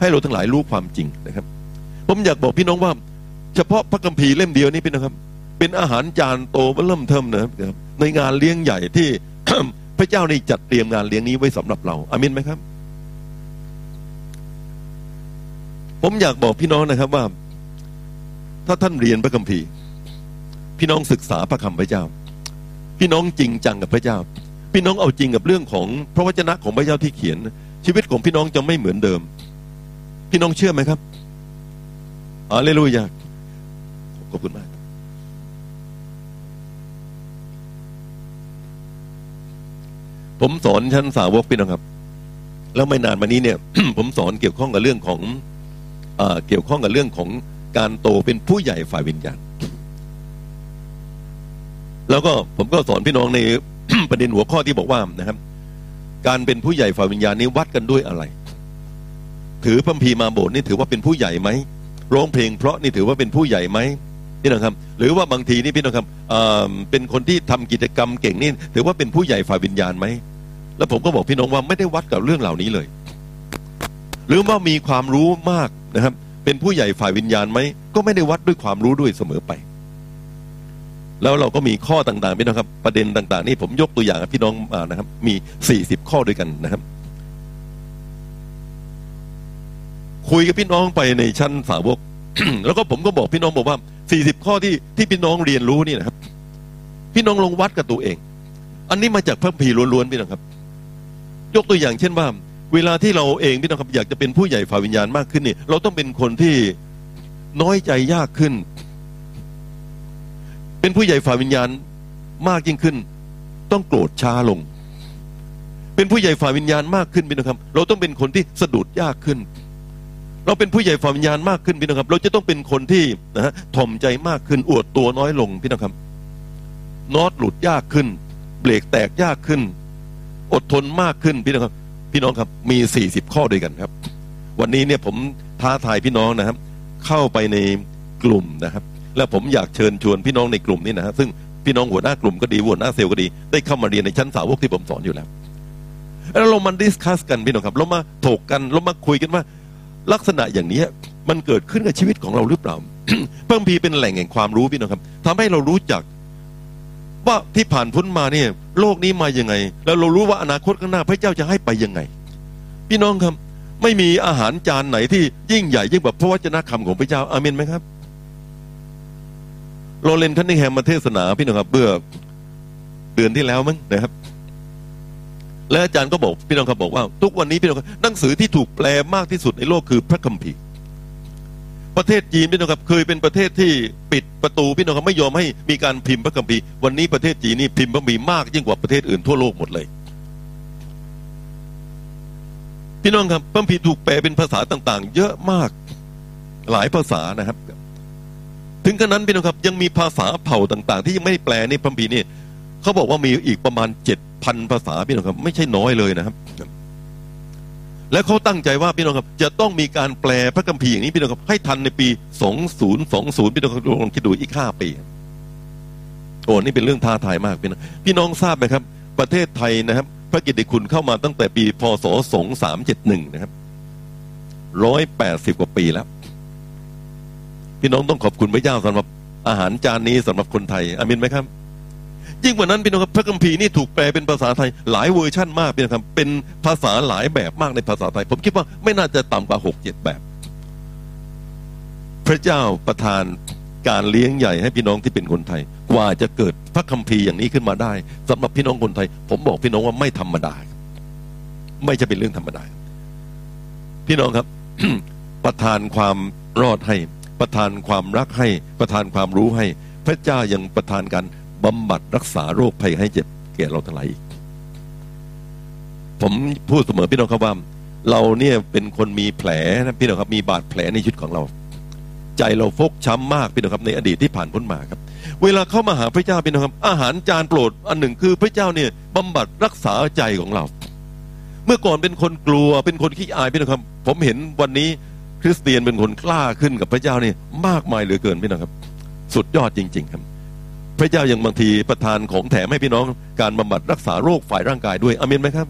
ให้เราทั้งหลายรู้ความจริงนะครับ ผมอยากบอกพี่น้องว่า เฉพาะพระคัมภีร์เล่มเดียวนี้พี่นะครับ เป็นอาหารจานโตเริ่มเทิมนะครับ ในงานเลี้ยงใหญ่ที่พระเจ้าได้จัดเตรียมงานเลี้ยงนี้ไว้สำหรับเราอามินไหมครับ ผมอยากบอกพี่น้องนะครับว่า ถ้าท่านเรียนพระคัมภีร์ พี่น้องศึกษาพระคำพระเจ้า พี่น้องจริงจังกับพระเจ้า พี่น้องเอาจริงกับเรื่องของพระวจนะของพระเจ้าที่เขียน ชีวิตของพี่น้องจะไม่เหมือนเดิม พี่น้องเชื่อไหมครับอาเลลูยาขอบคุณมากผมสอนชั้นสาวกพี่น้องครับ แล้วไม่นานมานี้เนี่ย ผมสอนเกี่ยวข้องกับเรื่องของเออเกี่ยวข้องกับเรื่องของการโตเป็นผู้ใหญ่ฝ่ายวิญญาณ แล้วก็ผมก็สอนพี่น้องใน ประเด็นหัวข้อที่บอกว่านะครับ การเป็นผู้ใหญ่ฝ่ายวิญญาณนี้วัดกันด้วยอะไร ถือพัมพีมาโบสถ์นี่ถือว่าเป็นผู้ใหญ่ไหมร้องเพลงเพราะนี่ถือว่าเป็นผู้ใหญ่ไหมพี่น้องครับ หรือว่าบางทีนี่พี่น้องครับเเป็นคนที่ทำกิจกรรมเก่งนี่ถือว่าเป็นผู้ใหญ่ฝ่ายวิญญาณไหมแล้วผมก็บอกพี่น้องว่าไม่ได้วัดกับเรื่องเหล่านี้เลย หรือว่ามีความรู้มากนะครับ เป็นผู้ใหญ่ฝ่ายวิญญาณไหมก็ไม่ได้วัดด้วยความรู้ด้วยเสมอไป แล้วเราก็มีข้อต่างๆพี่น้องครับ ประเด็นต่างๆ นี่ผมยกตัวอย่างพี่น้องมานะครับ มีสี่สิบข้อด้วยกันนะครับ คุยกับพี่น้องไปในชั้นสาวก แล้วก็ผมก็บอกพี่น้องบอกว่าสี่สิบข้อที่ที่พี่น้องเรียนรู้นี่นะครับ พี่น้องลงวัดกับตัวเอง อันนี้มาจากพระคัมภีล้วนๆพี่น้องครับ ยกตัวอย่างเช่นว่า เวลาที่เราเองพี่น้องครับอยากจะเป็นผู้ใหญ่ฝ่ายวิญญาณมากขึ้นเนี่ยเราต้องเป็นคนที่น้อยใจยากขึ้น เป็นผู้ใหญ่ฝ่ายวิญญาณมากยิ่งขึ้น ต้องโกรธช้าลง เป็นผู้ใหญ่ฝ่ายวิญญาณมากขึ้นพี่น้องครับ เราต้องเป็นคนที่สะดุดยากขึ้น เราเป็นผู้ใหญ่ฝ่ายวิญญาณมากขึ้นพี่น้องครับ เราจะต้องเป็นคนที่นะฮะถ่อมใจมากขึ้นอวดตัวน้อยลงพี่น้องครับน็อตหลุดยากขึ้น เบรกแตกยากขึ้น อดทนมากขึ้นพี่น้องครับ พี่น้องครับมีสี่สิบข้อด้วยกันครับ วันนี้เนี่ยผมท้าทายพี่น้องนะครับ เข้าไปในกลุ่มนะครับ แล้วผมอยากเชิญชวนพี่น้องในกลุ่มนี้นะฮะซึ่งพี่น้องหัวหน้ากลุ่มก็ดีหัวหน้าเซลล์ก็ดี ได้เข้ามาเรียนในชั้นสาวกที่ผมสอนอยู่แล้วแล้วเรามาดิสคัสกันพี่น้องครับ เรามาถกกันเรามาคุยกันว่า ลักษณะอย่างนี้มันเกิดขึ้นกับชีวิตของเราหรือเปล่าเพิ่มพีร์เป็นแหล่งแห่งความรู้พี่น้องครับทำให้เรารู้จัก ว่าที่ผ่านพ้นมาเนี่ย โลกนี้มายังไง แล้วเรารู้ว่าอนาคตข้างหน้าพระเจ้าจะให้ไปยังไง พี่น้องครับ ไม่มีอาหารจานไหนที่ยิ่งใหญ่ยิ่งแบบพระวจนะคำของพระเจ้าอาเมนไหมครับ โรเลนคันนิงแฮมมาเทศนาพี่น้องครับเมื่อเดือนที่แล้วมั้งนะครับ และอาจารย์ก็บอกพี่น้องครับบอกว่า ทุกวันนี้พี่น้องครับหนังสือที่ถูกแปลมากที่สุดในโลกคือพระคัมภีร์ประเทศจีนพี่น้องครับเคยเป็นประเทศที่ปิดประตูพี่น้องครับไม่ยอมให้มีการพิมพ์พระคัมภีร์วันนี้ประเทศจีนนี่พิมพ์พระคัมภีร์มากยิ่งกว่าประเทศอื่นทั่วโลกหมดเลยพี่น้องครับพระคัมภีร์ถูกแปลเป็นภาษาต่าง ๆ เยอะมากหลายภาษานะครับ ถึงขนาดนั้นพี่น้องครับยังมีภาษาเผ่าต่าง ๆ ที่ยังไม่แปลในพระคัมภีร์นี่เขาบอกว่ามีอีกประมาณเจ็ดพันภาษาพี่น้องครับ ไม่ใช่น้อยเลยนะครับ และเขาตั้งใจว่าพี่น้องครับ จะต้องมีการแปลพระคัมภีร์อย่างนี้พี่น้องครับให้ทันในปี2020พี่น้องครับลองคิดดูอีกห้าปีโอ้นี่เป็นเรื่องท้าทายมากพี่น้องพี่น้องทราบไหมครับ ประเทศไทยนะครับ พระกิตติคุณเข้ามาตั้งแต่ปีพศ2371นะครับร้อยแปดสิบกว่าปีแล้ว พี่น้องต้องขอบคุณพระเจ้าสำหรับอาหารจานนี้สำหรับคนไทยอาเมนไหมครับ ยิ่งกว่านั้นพี่น้องครับพระคัมภีร์นี่ถูกแปลเป็นภาษาไทยหลายเวอร์ชั่นมากพี่นะครับเป็นภาษาหลายแบบมากในภาษาไทย ผมคิดว่าไม่น่าจะต่ำกว่าหกเจ็ดแบบ พระเจ้าประทานการเลี้ยงใหญ่ให้พี่น้องที่เป็นคนไทย กว่าจะเกิดพระคัมภีร์อย่างนี้ขึ้นมาได้สำหรับพี่น้องคนไทย ผมบอกพี่น้องว่าไม่ธรรมดา ไม่จะเป็นเรื่องธรรมดา พี่น้องครับ ประทานความรอดให้ ประทานความรักให้ประทานความรู้ให้ พระเจ้ายังประทานการบำบัดรักษาโรคภัยให้เจ็บแก่เราทั้งหลายอีก ผมพูดเสมอพี่น้องครับว่า เราเนี่ยเป็นคนมีแผลนะพี่น้องครับมีบาดแผลในชีวิตของเรา ใจเราฟกช้ำมากพี่น้องครับในอดีตที่ผ่านพ้นมาครับ เวลาเข้ามาหาพระเจ้าพี่น้องครับ อาหารจานโปรดอันหนึ่งคือพระเจ้าเนี่ยบำบัดรักษาใจของเรา เมื่อก่อนเป็นคนกลัวเป็นคนขี้อายพี่น้องครับ ผมเห็นวันนี้ คริสเตียนเป็นคนกล้าขึ้นกับพระเจ้านี่มากมายเหลือเกินพี่น้องครับ สุดยอดจริง ๆ ครับ พระเจ้ายังบางทีประทานของแถมให้พี่น้อง การบำบัดรักษาโรคฝ่ายร่างกายด้วยอเมนไหมครับ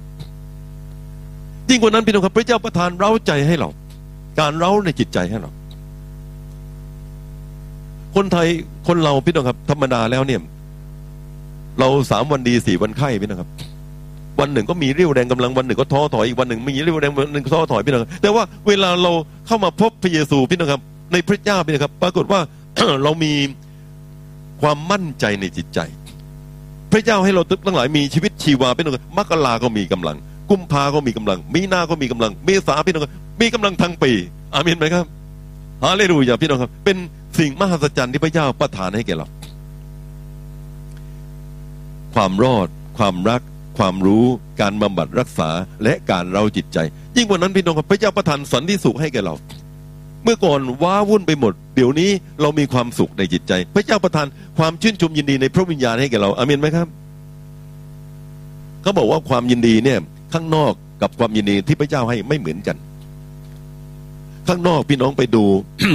ยิ่งกว่านั้นพี่น้องครับ พระเจ้าประทานเร้าใจให้เรา การเร้าในจิตใจให้เรา คนไทยคนเราพี่น้องครับ ธรรมดาแล้วเนี่ย เราสามวันดีสี่วันไข้พี่น้องครับ วันหนึ่งก็มีเรี่ยวแรงกำลังวันหนึ่งก็ท้อถอยอีกวันหนึ่งมีเรี่ยวแรงวันหนึ่งท้อถอยพี่น้องแต่ว่าเวลาเราเข้ามาพบพระเยซูพี่น้องครับ ในพระเจ้าพี่น้องครับ ปรากฏว่าเรามีความมั่นใจในจิตใจ พระเจ้าให้เราทั้งหลายมีชีวิตชีวาพี่น้องครับมกราก็มีกำลัง กุมภาก็มีกำลัง มีนาก็มีกำลัง เมษาพี่น้องมีกำลังทั้งปีอาเมนไหมครับฮาเลลูยาพี่น้องครับ เป็นสิ่งมหัศจรรย์ที่พระเจ้าประทานให้แก่เรา ความรอด ความรัก ความรู้การบำบัดรักษาและการเราจิตใจ ยิ่งกว่านั้นพี่น้องครับพระเจ้าประทานสันติสุขให้แก่เรา เมื่อก่อนว้าวุ่นไปหมด เดี๋ยวนี้เรามีความสุขในจิตใจ พระเจ้าประทานความชื่นชมยินดีในพระวิญญาณให้แก่เราอาเมนไหมครับเขาบอกว่าความยินดีเนี่ยข้างนอกกับความยินดีที่พระเจ้าให้ไม่เหมือนกัน ข้างนอกพี่น้องไปดู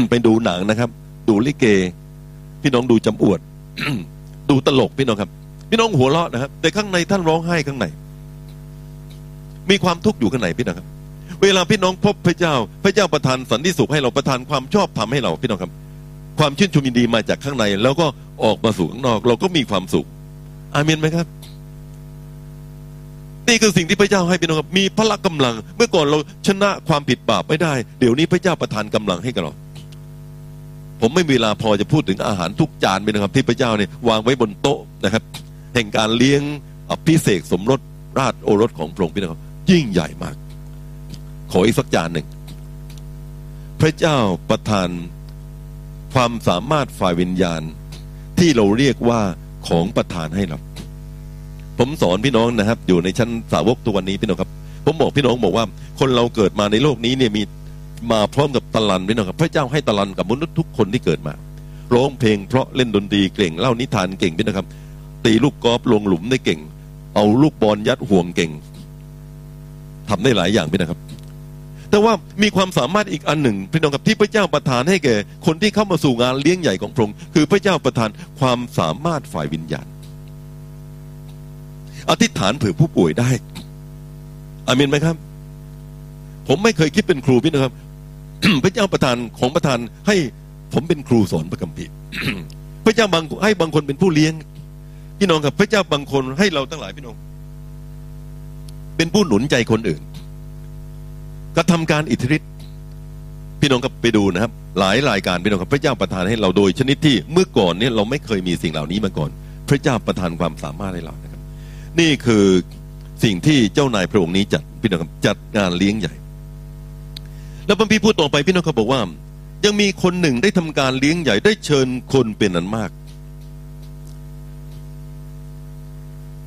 ไปดูหนังนะครับ ดูลิเก พี่น้องดูจำอวด ดูตลกพี่น้องครับ พี่น้องหัวเราะนะครับ แต่ข้างในท่านร้องไห้ข้างใน มีความทุกข์อยู่ข้างในพี่น้องครับ เวลาพี่น้องพบพระเจ้า พระเจ้าประทานสันติสุขให้เราประทานความชอบธรรมให้เราพี่น้องครับ ความชื่นชมยินดีมาจากข้างใน แล้วก็ออกมาสู่ข้างนอก เราก็มีความสุข อาเมนไหมครับนี่คือสิ่งที่พระเจ้าให้พี่น้องครับมีพละกำลัง เมื่อก่อนเราชนะความผิดบาปไม่ได้ เดี๋ยวนี้พระเจ้าประทานกำลังให้กับเรา ผมไม่มีเวลาพอจะพูดถึงอาหารทุกจานไปนะครับ ที่พระเจ้าเนี่ยวางไว้บนโต๊ะนะครับ แห่งการเลี้ยงอภิเศษสมรสราชโอรสของพระองค์พี่น้องยิ่งใหญ่มาก ขออีกสักจานหนึ่ง พระเจ้าประทานความสามารถฝ่ายวิญญาณ ที่เราเรียกว่าของประทานให้เราผมสอนพี่น้องนะครับ อยู่ในชั้นสาวกตัววันนี้พี่น้องครับ ผมบอกพี่น้องบอกว่า คนเราเกิดมาในโลกนี้เนี่ยมีมาพร้อมกับตะลันพี่น้องครับ พระเจ้าให้ตะลันกับมนุษย์ทุกคนที่เกิดมาร้องเพลงเพราะเล่นดนตรีเก่งเล่านิทานเก่งพี่น้องครับ ตีลูกกอล์ฟลงหลุมได้เก่ง เอาลูกบอลยัดห่วงเก่งทำได้หลายอย่างพี่นะครับ แต่ว่ามีความสามารถอีกอันหนึ่งพี่น้องครับที่พระเจ้าประทานให้แก่ คนที่เข้ามาสู่งานเลี้ยงใหญ่ของพระองค์คือพระเจ้าประทานความสามารถฝ่ายวิญญาณ อธิษฐานเผื่อผู้ป่วยได้อามินไหมครับ ผมไม่เคยคิดเป็นครูพี่นะครับ พระเจ้าประทานของประทานให้ผมเป็นครูสอนพระคัมภีร์พระเจ้าบางให้บางคนเป็นผู้เลี้ยง พี่น้องครับพระเจ้าบางคนให้เราทั้งหลายพี่น้อง เป็นผู้หนุนใจคนอื่นกระทำการอิทธิฤทธิ์พี่น้องครับไปดูนะครับ หลายรายการพี่น้องครับพระเจ้าประทานให้เราโดยชนิดที่เมื่อก่อนเนี่ยเราไม่เคยมีสิ่งเหล่านี้มาก่อน พระเจ้าประทานความสามารถให้เรานะครับ นี่คือสิ่งที่เจ้านายพระองค์นี้จัดพี่น้องครับจัดงานเลี้ยงใหญ่ แล้วพระพี่พูดต่อไปพี่น้องครับบอกว่า ยังมีคนหนึ่งได้ทำการเลี้ยงใหญ่ได้เชิญคนเป็นอันมาก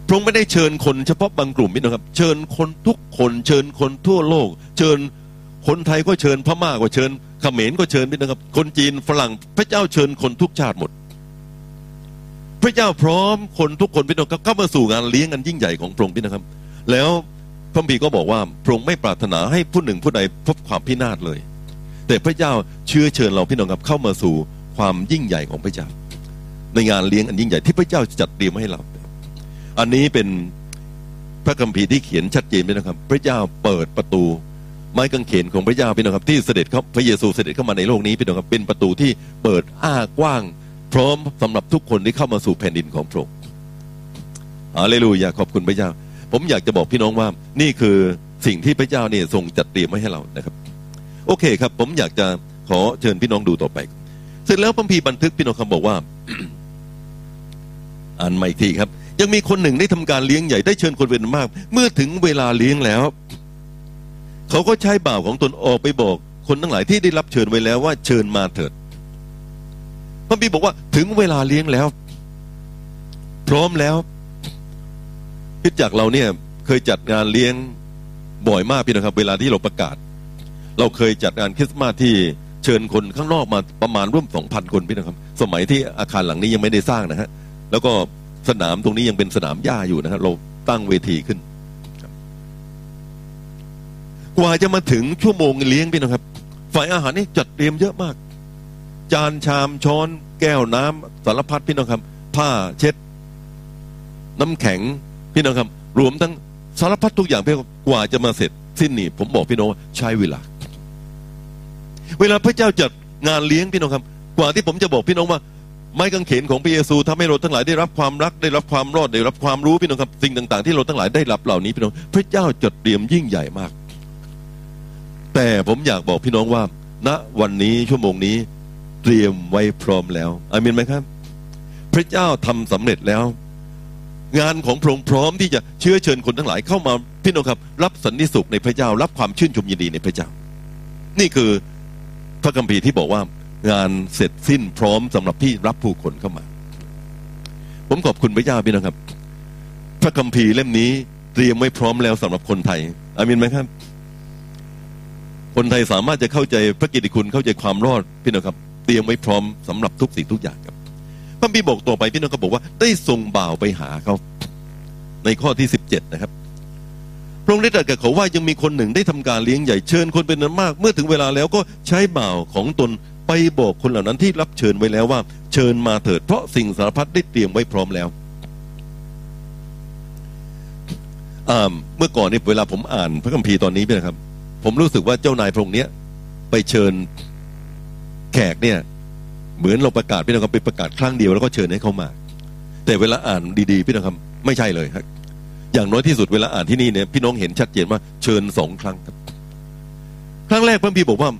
พระองค์ไม่ได้เชิญคนเฉพาะบางกลุ่มพี่น้องครับ เชิญคนทุกคน เชิญคนทั่วโลก เชิญคนไทยก็เชิญพม่าก็เชิญเขมรก็เชิญพี่น้องครับ คนจีนฝรั่งพระเจ้าเชิญคนทุกชาติหมด พระเจ้าพร้อมคนทุกคนพี่น้องครับเข้ามาสู่งานเลี้ยงกันยิ่งใหญ่ของพระองค์พี่นะครับ แล้วพระบีก็บอกว่าพระองค์ไม่ปรารถนาให้ผู้หนึ่งผู้ใดพบความพินาศเลย แต่พระเจ้าเชื้อเชิญเราพี่น้องครับเข้ามาสู่ความยิ่งใหญ่ของพระเจ้า ในงานเลี้ยงอันยิ่งใหญ่ที่พระเจ้าจัดเตรียมให้เรา อันนี้เป็นพระคัมภีร์ที่เขียนชัดเจนไปนะครับ พระเจ้าเปิดประตู ไม้กางเขนของพระเจ้าพี่น้องครับ ที่เสด็จเข้าพระเยซูเสด็จเข้ามาในโลกนี้พี่น้องครับเป็นประตูที่เปิดอ้ากว้าง พร้อมสำหรับทุกคนที่เข้ามาสู่แผ่นดินของพระองค์อาเลลูยาขอบคุณพระเจ้า ผมอยากจะบอกพี่น้องว่า นี่คือสิ่งที่พระเจ้าเนี่ยทรงจัดเตรียมไว้ให้เรานะครับ โอเคครับ ผมอยากจะขอเชิญพี่น้องดูต่อไป เสร็จแล้วพระพีร์บันทึกพี่น้องคำบอกว่าอ่านใหม่อีกทีครับ ยังมีคนหนึ่งได้ทำการเลี้ยงใหญ่ได้เชิญคนเป็นมาก เมื่อถึงเวลาเลี้ยงแล้ว เขาก็ใช้บ่าวของตนออกไปบอก คนทั้งหลายที่ได้รับเชิญไว้แล้วว่าเชิญมาเถิดพระบีบอกว่าถึงเวลาเลี้ยงแล้ว พร้อมแล้วคิจากเราเนี่ยเคยจัดงานเลี้ยงบ่อยมากพี่นะครับ เวลาที่เราประกาศ เราเคยจัดงานคริสต์มาสที่เชิญคนข้างนอกมาประมาณร่วมสองพันคนพี่นะครับ สมัยที่อาคารหลังนี้ยังไม่ได้สร้างนะฮะแล้วก็ สนามตรงนี้ยังเป็นสนามหญ้าอยู่นะฮะเราตั้งเวทีขึ้น กว่าจะมาถึงชั่วโมงเลี้ยงพี่นะครับ ฝ่ายอาหารนี่จัดเตรียมเยอะมาก จานชามช้อน แก้วน้ำสารพัดพี่น้องครับ ผ้าเช็ด น้ำแข็งพี่น้องครับ รวมทั้งสารพัดทุกอย่างพี่น้องกว่าจะมาเสร็จสิ้นนี่ผมบอกพี่น้องว่าใช้เวลา เวลาพระเจ้าจัดงานเลี้ยงพี่น้องครับ กว่าที่ผมจะบอกพี่น้องว่า ไม้กางเขนของพระเยซูทำให้เราทั้งหลายได้รับความรักได้รับความรอดได้รับความรู้พี่น้องครับสิ่งต่าง ๆ ที่เราทั้งหลายได้รับเหล่านี้พี่น้องพระเจ้าจดเตรียมยิ่งใหญ่มาก แต่ผมอยากบอกพี่น้องว่า ณวันนี้ชั่วโมงนี้เตรียมไว้พร้อมแล้วอามินไหมครับ พระเจ้าทำสำเร็จแล้ว งานของพระองค์พร้อมที่จะเชื้อเชิญคนทั้งหลายเข้ามาพี่น้องครับ รับสันติสุขในพระเจ้ารับความชื่นชมยินดีในพระเจ้า นี่คือพระคัมภีร์ที่บอกว่า งานเสร็จสิ้นพร้อมสำหรับที่รับผู้คนเข้ามา ผมขอบคุณพระเจ้าพี่น้องครับ พระคัมภีร์เล่มนี้เตรียมไว้พร้อมแล้วสำหรับคนไทยอามินไหมครับ คนไทยสามารถจะเข้าใจพระกิตติคุณเข้าใจความรอดพี่น้องครับ เตรียมไว้พร้อมสำหรับทุกสิ่งทุกอย่างครับพระคัมภีบอกต่อไปพี่น้องก็บอกว่า ได้ส่งบ่าวไปหาเขาในข้อที่สิบเจ็ดนะครับพระองค์ได้ตรัสกับเขาว่ายังมีคนหนึ่งได้ทำการเลี้ยงใหญ่เชิญคนเป็นนั้นมาก เมื่อถึงเวลาแล้วก็ใช้บ่าวของตน ไปบอกคนเหล่านั้นที่รับเชิญไว้แล้วว่า เชิญมาเถิดเพราะสิ่งสารพัดได้เตรียมไว้พร้อมแล้วเมื่อก่อนนี่เวลาผมอ่านพระคัมภีร์ตอนนี้พี่นะครับ ผมรู้สึกว่าเจ้านายพระองค์เนี้ยไปเชิญแขกเนี่ย เหมือนเราประกาศพี่นะครับไปประกาศครั้งเดียวแล้วก็เชิญให้เขามา แต่เวลาอ่านดีๆพี่นะครับไม่ใช่เลยครับอย่างน้อยที่สุดเวลาอ่านที่นี่เนี่ยพี่น้องเห็นชัดเจนว่าเชิญสองครั้งครับ ครั้งแรกพระพีร์บอกว่า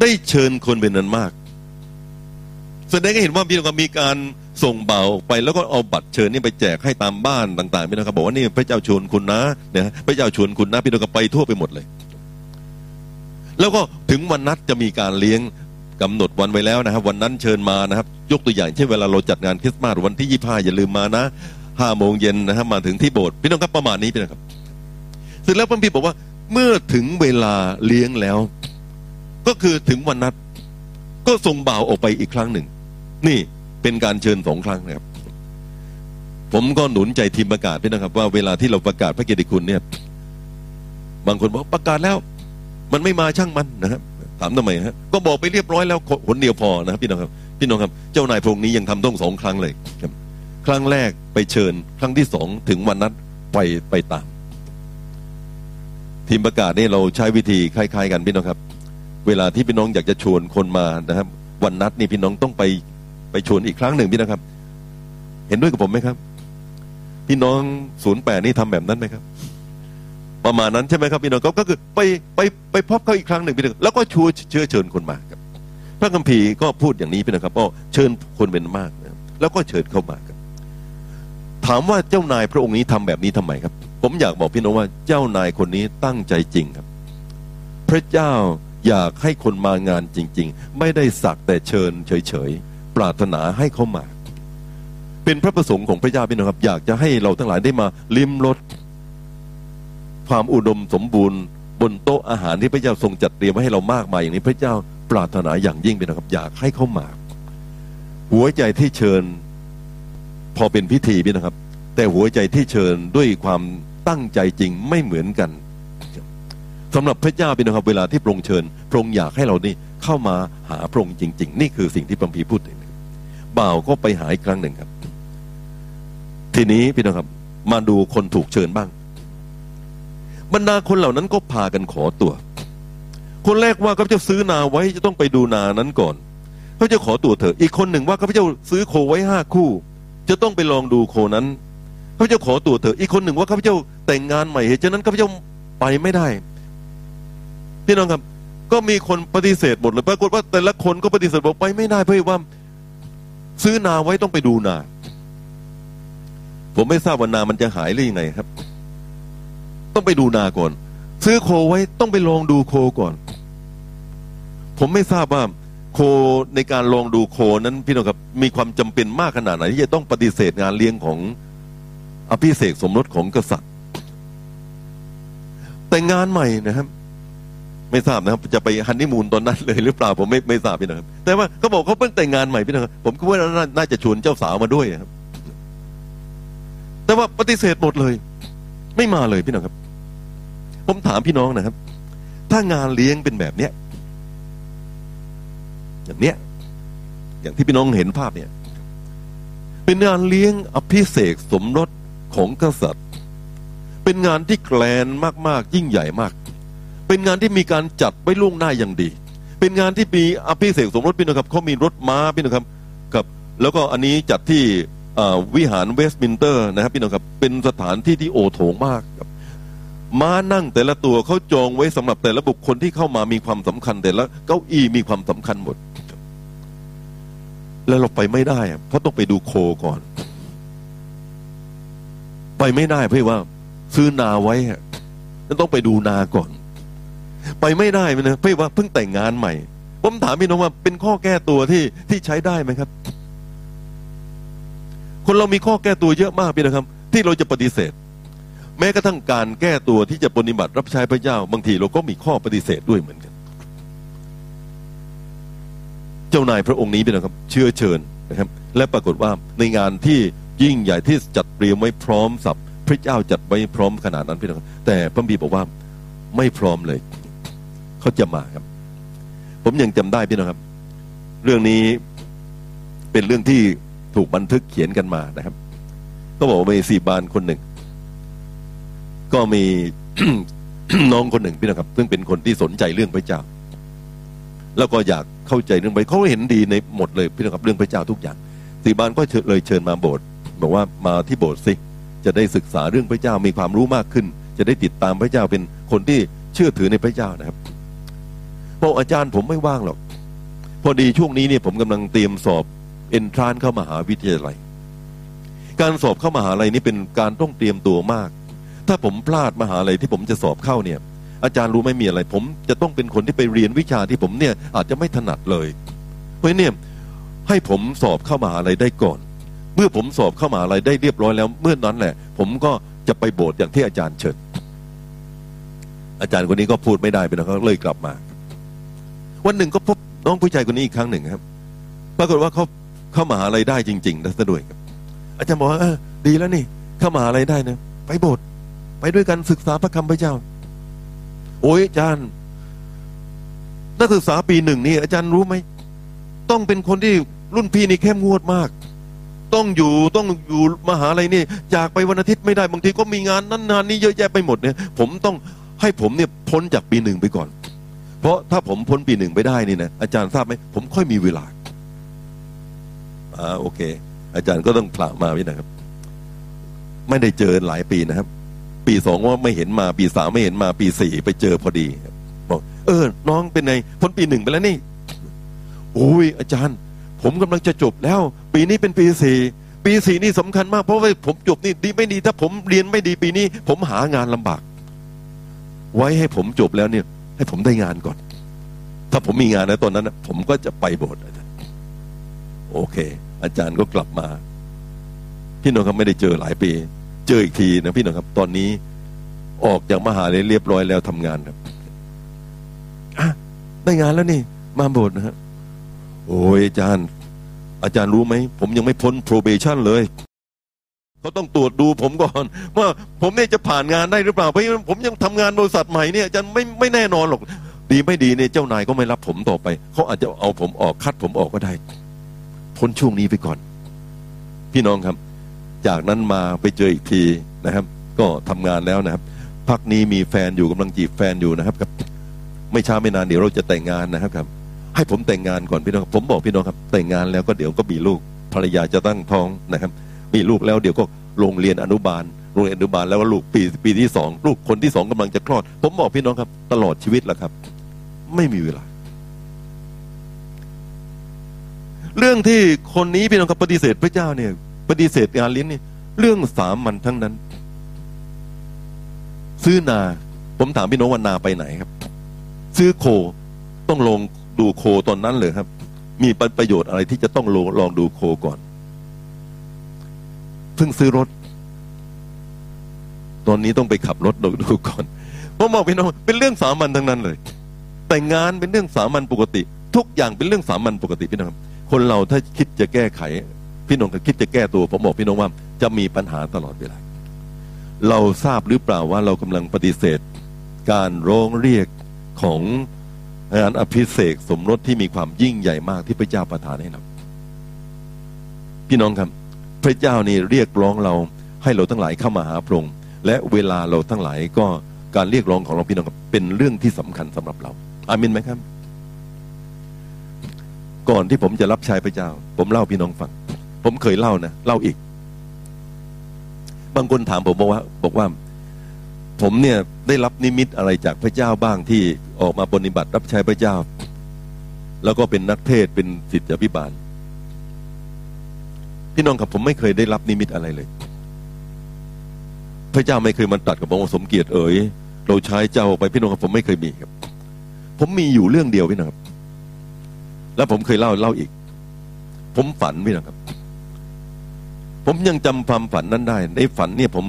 ได้เชิญคนเป็นนั้นมาก แสดงให้เห็นว่าพี่น้องมีการส่งเบาไป แล้วก็เอาบัตรเชิญนี่ไปแจกให้ตามบ้านต่างๆพี่น้องครับบอกว่านี่พระเจ้าชวนคุณนะเนี่ยพระเจ้าชวนคุณนะพี่น้องก็ไปทั่วไปหมดเลย แล้วก็ถึงวันนัดจะมีการเลี้ยงกำหนดวันไว้แล้วนะครับ วันนั้นเชิญมานะครับ ยกตัวอย่างเช่นเวลาเราจัดงานคริสต์มาสวันที่ยี่ห้าอย่าลืมมานะห้าโมงเย็นนะครับมาถึงที่โบสถ์พี่น้องครับประมาณนี้พี่น้องครับเสร็จแล้วพระพีบอกว่าเมื่อถึงเวลาเลี้ยงแล้ว ก็คือถึงวันนัด ก็ส่งบ่าวออกไปอีกครั้งหนึ่ง นี่เป็นการเชิญสองครั้งนะครับ ผมก็หนุนใจทีมประกาศพี่นะครับ ว่าเวลาที่เราประกาศพระเกียรติคุณเนี่ย บางคนบอกประกาศแล้ว มันไม่มาช่างมันนะครับถามทำไมฮะก็บอกไปเรียบร้อยแล้วคนเดียวพอนะครับพี่น้องครับพี่น้องครับ เจ้านายพระองค์นี้ยังทำต้องสองครั้งเลยครับ ครั้งแรกไปเชิญ ครั้งที่สองถึงวันนัดไปไปตาม ทีมประกาศนี่เราใช้วิธีคล้าย ๆ กันพี่น้องครับ เวลาที่พี่น้องอยากจะชวนคนมานะครับ วันนัดนี่พี่น้องต้องไปไปชวนอีกครั้งหนึ่งพี่นะครับ เห็นด้วยกับผมไหมครับ พี่น้องศูนย์แปดนี่ทำแบบนั้นไหมครับ ประมาณนั้นใช่ไหมครับพี่น้องก็คือไปไปไปพบเขาอีกครั้งหนึ่งพี่น้องแล้วก็ชวนเชื้อเชิญคนมาครับ พระคัมภีร์ก็พูดอย่างนี้พี่นะครับก็เชิญคนเป็นมากนะแล้วก็เชิญเข้ามาครับ ถามว่าเจ้านายพระองค์นี้ทำแบบนี้ทำไมครับ ผมอยากบอกพี่น้องว่าเจ้านายคนนี้ตั้งใจจริงครับ พระเจ้า อยากให้คนมางานจริง ๆ ไม่ได้สักแต่เชิญ เฉยๆ ปรารถนาให้เขามา เป็นพระประสงค์ของพระเจ้าพี่น้องครับ อยากจะให้เราทั้งหลายได้มาลิ้มรสความอุดมสมบูรณ์ บนโต๊ะอาหารที่พระเจ้าทรงจัดเตรียมไว้ให้เรามากมายอย่างนี้พระเจ้าปรารถนาอย่างยิ่งพี่น้องครับ อยากให้เขามาหัวใจที่เชิญพอเป็นพิธีพี่นะครับ แต่หัวใจที่เชิญด้วยความตั้งใจจริงไม่เหมือนกัน สำหรับพระเจ้าเป็นนะครับเวลาที่พระองค์เชิญพระองค์อยากให้เรานี่เข้ามาหาพระองค์จริง ๆ นี่คือสิ่งที่พระพีพูดถึงบ่าวก็ไปหาอีกครั้งหนึ่งครับ ทีนี้พี่นะครับ มาดูคนถูกเชิญบ้าง บรรดาคนเหล่านั้นก็พากันขอตัว คนแรกว่าเขาจะซื้อนาไว้จะต้องไปดูนานั้นก่อนเขาจะขอตัวเถอะอีกคนหนึ่งว่าเขาจะซื้อโคไว้ห้าคู่ จะต้องไปลองดูโคนั้นเขาจะขอตัวเถอะอีกคนหนึ่งว่าเขาจะแต่งงานใหม่เหตุฉะนั้นเขาจะไปไม่ได้ พี่น้องครับ ก็มีคนปฏิเสธหมดเลยปรากฏว่าแต่ละคนก็ปฏิเสธบอกไปไม่ได้เพราะว่า ซื้อนาไว้ต้องไปดูนาผมไม่ทราบว่านามันจะหายหรือยังไงครับ ต้องไปดูนาก่อน ซื้อโคไว้ต้องไปลองดูโคก่อน ผมไม่ทราบว่าโคในการลองดูโคนั้นพี่น้องครับ มีความจำเป็นมากขนาดไหนที่จะต้องปฏิเสธงานเลี้ยงของอภิเษกสมรสของกษัตริย์ แต่งานใหม่นะครับ ไม่ทราบนะครับ จะไปฮันนีมูนตอนนั้นเลยหรือเปล่าผมไม่ไม่ทราบพี่นะครับ แต่ว่าเขาบอกเขาเพิ่งแต่งงานใหม่พี่นะครับผมคิดว่าน่าจะชวนเจ้าสาวมาด้วยครับ แต่ว่าปฏิเสธหมดเลย ไม่มาเลยพี่น้องครับ ผมถามพี่น้องนะครับ ถ้างานเลี้ยงเป็นแบบเนี้ยอย่างเนี้ย อย่างที่พี่น้องเห็นภาพเนี่ย เป็นงานเลี้ยงอภิเษกสมรสของกษัตริย์ เป็นงานที่แกลนมากๆ ยิ่งใหญ่มาก เป็นงานที่มีการจัดไว้ล่วงหน้าอย่างดี เป็นงานที่มีอภิเษกสมรสพี่นะครับเขามีรถม้าพี่นะครับกับแล้วก็อันนี้จัดที่วิหารเวสต์มินสเตอร์นะครับพี่น้องครับเป็นสถานที่ที่โอ่โถงมากครับม้านั่งแต่ละตัวเขาจองไว้สำหรับแต่ละบุคคลที่เข้ามามีความสำคัญแต่ละเก้าอี้มีความสำคัญหมด แล้วเราไปไม่ได้ เพราะต้องไปดูโคก่อน ไปไม่ได้เพราะว่า ซื้อนาไว้อะต้องไปดูนาก่อน ไปไม่ได้ไนะพราะว่าเพิ่งแต่งงานใหม่ผมถามพี่น้องว่าเป็นข้อแก้ตัวที่ที่ใช้ได้ไหมครับ คนเรามีข้อแก้ตัวเยอะมากพี่นะครับ ที่เราจะปฏิเสธ แม้กระทั่งการแก้ตัวที่จะปฏิบัติรับใช้พระเจ้า บางทีเราก็มีข้อปฏิเสธด้วยเหมือนกัน เจ้านายพระองค์นี้เป็นนะครับ เชื่อเชิญนะครับ และปรากฏว่าในงานที่ยิ่งใหญ่ที่จัดเตรียมไว้พร้อมสับพระเจ้าจัดไว้พร้อมขนาดนั้นพี่นะครับแต่พระบีบอกว่าไม่พร้อมเลย เขาจะมาครับ ผมยังจำได้พี่นะครับ เรื่องนี้เป็นเรื่องที่ถูกบันทึกเขียนกันมานะครับก็บอกว่ามีสี่บานคนหนึ่ง ก็มีน้องคนหนึ่งพี่นะครับ ซึ่งเป็นคนที่สนใจเรื่องพระเจ้า แล้วก็อยากเข้าใจเรื่องไปเขาเห็นดีในหมดเลยพี่นะครับ เรื่องพระเจ้าทุกอย่างสี่บานก็เลยเชิญมาโบสถ์บอกว่ามาที่โบสถ์สิจะได้ศึกษาเรื่องพระเจ้ามีความรู้มากขึ้น จะได้ติดตามพระเจ้าเป็นคนที่เชื่อถือในพระเจ้านะครับ พราะอาจารย์ผมไม่ว่างหรอก พอดีช่วงนี้เนี่ยผมกำลังเตรียมสอบเอนทรานเข้ามหาวิทยาลัย การสอบเข้ามหาลัยนี่เป็นการต้องเตรียมตัวมาก ถ้าผมพลาดมหาลัยที่ผมจะสอบเข้าเนี่ย อาจารย์รู้ไม่มีอะไร ผมจะต้องเป็นคนที่ไปเรียนวิชาที่ผมเนี่ยอาจจะไม่ถนัดเลย เพราะเนี่ยให้ผมสอบเข้ามหาลัยได้ก่อน เมื่อผมสอบเข้ามหาลัยได้เรียบร้อยแล้ว เมื่อนั้นแหละ ผมก็จะไปโบสถ์อย่างที่อาจารย์เชิญอาจารย์คนนี้ก็พูดไม่ได้ไปนะเขาเลยกลับมา วันหนึ่งก็พบน้องผู้ชายคนนี้อีกครั้งหนึ่งครับ ปรากฏว่าเขาเข้ามหาลัยได้จริงๆนะซะด้วยครับ อาจารย์บอกว่าเออดีแล้วนี่ เข้ามหาลัยได้นะไปโบสถ์ไปด้วยกันศึกษาพระคำพระเจ้า โอ้ยอาจารย์ นักศึกษาปีหนึ่งนี่อาจารย์รู้ไหมต้องเป็นคนที่รุ่นพี่นี่เข้มงวดมาก ต้องอยู่ต้องอยู่มหาลัยนี่จากไปวันอาทิตย์ไม่ได้บางทีก็มีงานนั้นงานนี้เยอะแยะไปหมดเนี่ย ผมต้องให้ผมเนี่ยพ้นจากปีหนึ่งไปก่อน เพราะถ้าผมพ้นปีหนึ่งไปได้นี่นะอาจารย์ทราบไหมผมค่อยมีเวลาอ่าโอเค อาจารย์ก็ต้องผละมาพี่นะครับ ไม่ได้เจอหลายปีนะครับ ปีสองว่าไม่เห็นมาปีสามไม่เห็นมาปีสี่ไปเจอพอดีบบอกเออ น้องเป็นไงพ้นปีหนึ่งไปแล้วนี่โอ้ยอาจารย์ ผมกำลังจะจบแล้ว ปีนี้เป็นปีสี่ปีสี่นี่สำคัญมากเพราะว่าผมจบนี่ดีไม่ดี ถ้าผมเรียนไม่ดีปีนี้ ผมหางานลำบาก ไว้ให้ผมจบแล้วเนี่ย ให้ผมได้งานก่อน ถ้าผมมีงานในตอนนั้นนะผมก็จะไปโบสถ์อาจารย์โอเค อาจารย์ก็กลับมา พี่น้องครับไม่ได้เจอหลายปี เจออีกทีนะพี่น้องครับ ตอนนี้ออกจากมหาลัยเรียบร้อยแล้วทำงานครับอะได้งานแล้วนี่ มาโบสถ์นะฮะโอ้ยอาจารย์ อาจารย์รู้ไหม ผมยังไม่พ้น probation เลย เขาต้องตรวจดูผมก่อน ว่าผมเนี่ยจะผ่านงานได้หรือเปล่าเพราะผมยังทำงานบริษัทใหม่เนี่ยอาจารย์ไม่ไม่แน่นอนหรอก ดีไม่ดีเนี่ยเจ้านายก็ไม่รับผมต่อไป เขาอาจจะเอาผมออกคัดผมออกก็ได้พ้นช่วงนี้ไปก่อน พี่น้องครับ จากนั้นมาไปเจออีกทีนะครับ ก็ทำงานแล้วนะครับพักนี้มีแฟนอยู่กำลังจีบแฟนอยู่นะครับครับ ไม่ช้าไม่นานเดี๋ยวเราจะแต่งงานนะครับครับ ให้ผมแต่งงานก่อนพี่น้องผมบอกพี่น้องครับ แต่งงานแล้วก็เดี๋ยวก็มีลูกภรรยาจะตั้งท้องนะครับ มีลูกแล้วเดี๋ยวก็โรงเรียนอนุบาลโรงเรียนอนุบาลแล้วลูกปีปีที่สองลูกคนที่สองกำลังจะคลอด ผมบอกพี่น้องครับ ตลอดชีวิตแหละครับ ไม่มีเวลา เรื่องที่คนนี้พี่น้องครับปฏิเสธพระเจ้าเนี่ย ปฏิเสธงานเลี้ยงนี่เรื่องสามัญทั้งนั้น ซื้อนา ผมถามพี่น้องว่านาไปไหนครับ ซื้อโคต้องลงดูโคตอนนั้นเลยครับ มีประโยชน์อะไรที่จะต้องลองดูโคก่อน เพิ่งซื้อรถ ตอนนี้ต้องไปขับรถดูดูก่อนผมบอกพี่น้องเป็นเรื่องสามัญทั้งนั้นเลย แต่งานเป็นเรื่องสามัญปกติ ทุกอย่างเป็นเรื่องสามัญปกติพี่น้องคนเราถ้าคิดจะแก้ไข พี่น้องก็คิดจะแก้ตัวผมบอกพี่น้องว่า จะมีปัญหาตลอดเวลาเราทราบหรือเปล่าว่าเรากำลังปฏิเสธ การร้องเรียกของงานอภิเษกสมรสที่มีความยิ่งใหญ่มากที่พระเจ้าประทานให้เราพี่น้องครับ พระเจ้านี่เรียกร้องเราให้เราทั้งหลายเข้ามาหาพระองค์และเวลาเราทั้งหลายก็การเรียกร้องของเราพี่น้องเป็นเรื่องที่สำคัญสำหรับเรา อามินไหมครับ ก่อนที่ผมจะรับใช้พระเจ้า ผมเล่าพี่น้องฟัง ผมเคยเล่านะเล่าอีก บางคนถามผมบอกว่า บอกว่า ผมเนี่ยได้รับนิมิตอะไรจากพระเจ้าบ้างที่ออกมาปฏิบัติรับใช้พระเจ้า แล้วก็เป็นนักเทศเป็นศิษยาพิบาล พี่น้องครับผมไม่เคยได้รับนิมิตอะไรเลย พระเจ้าไม่เคยมันตัดกับผมว่าสมเกียรติเอ๋ยเราใช้เจ้าไปพี่น้องครับผมไม่เคยมีครับ ผมมีอยู่เรื่องเดียวพี่น้องครับ แล้วผมเคยเล่าเล่าอีก ผมฝันพี่น้องครับ ผมยังจำความฝันนั้นได้ ในฝันเนี่ยผม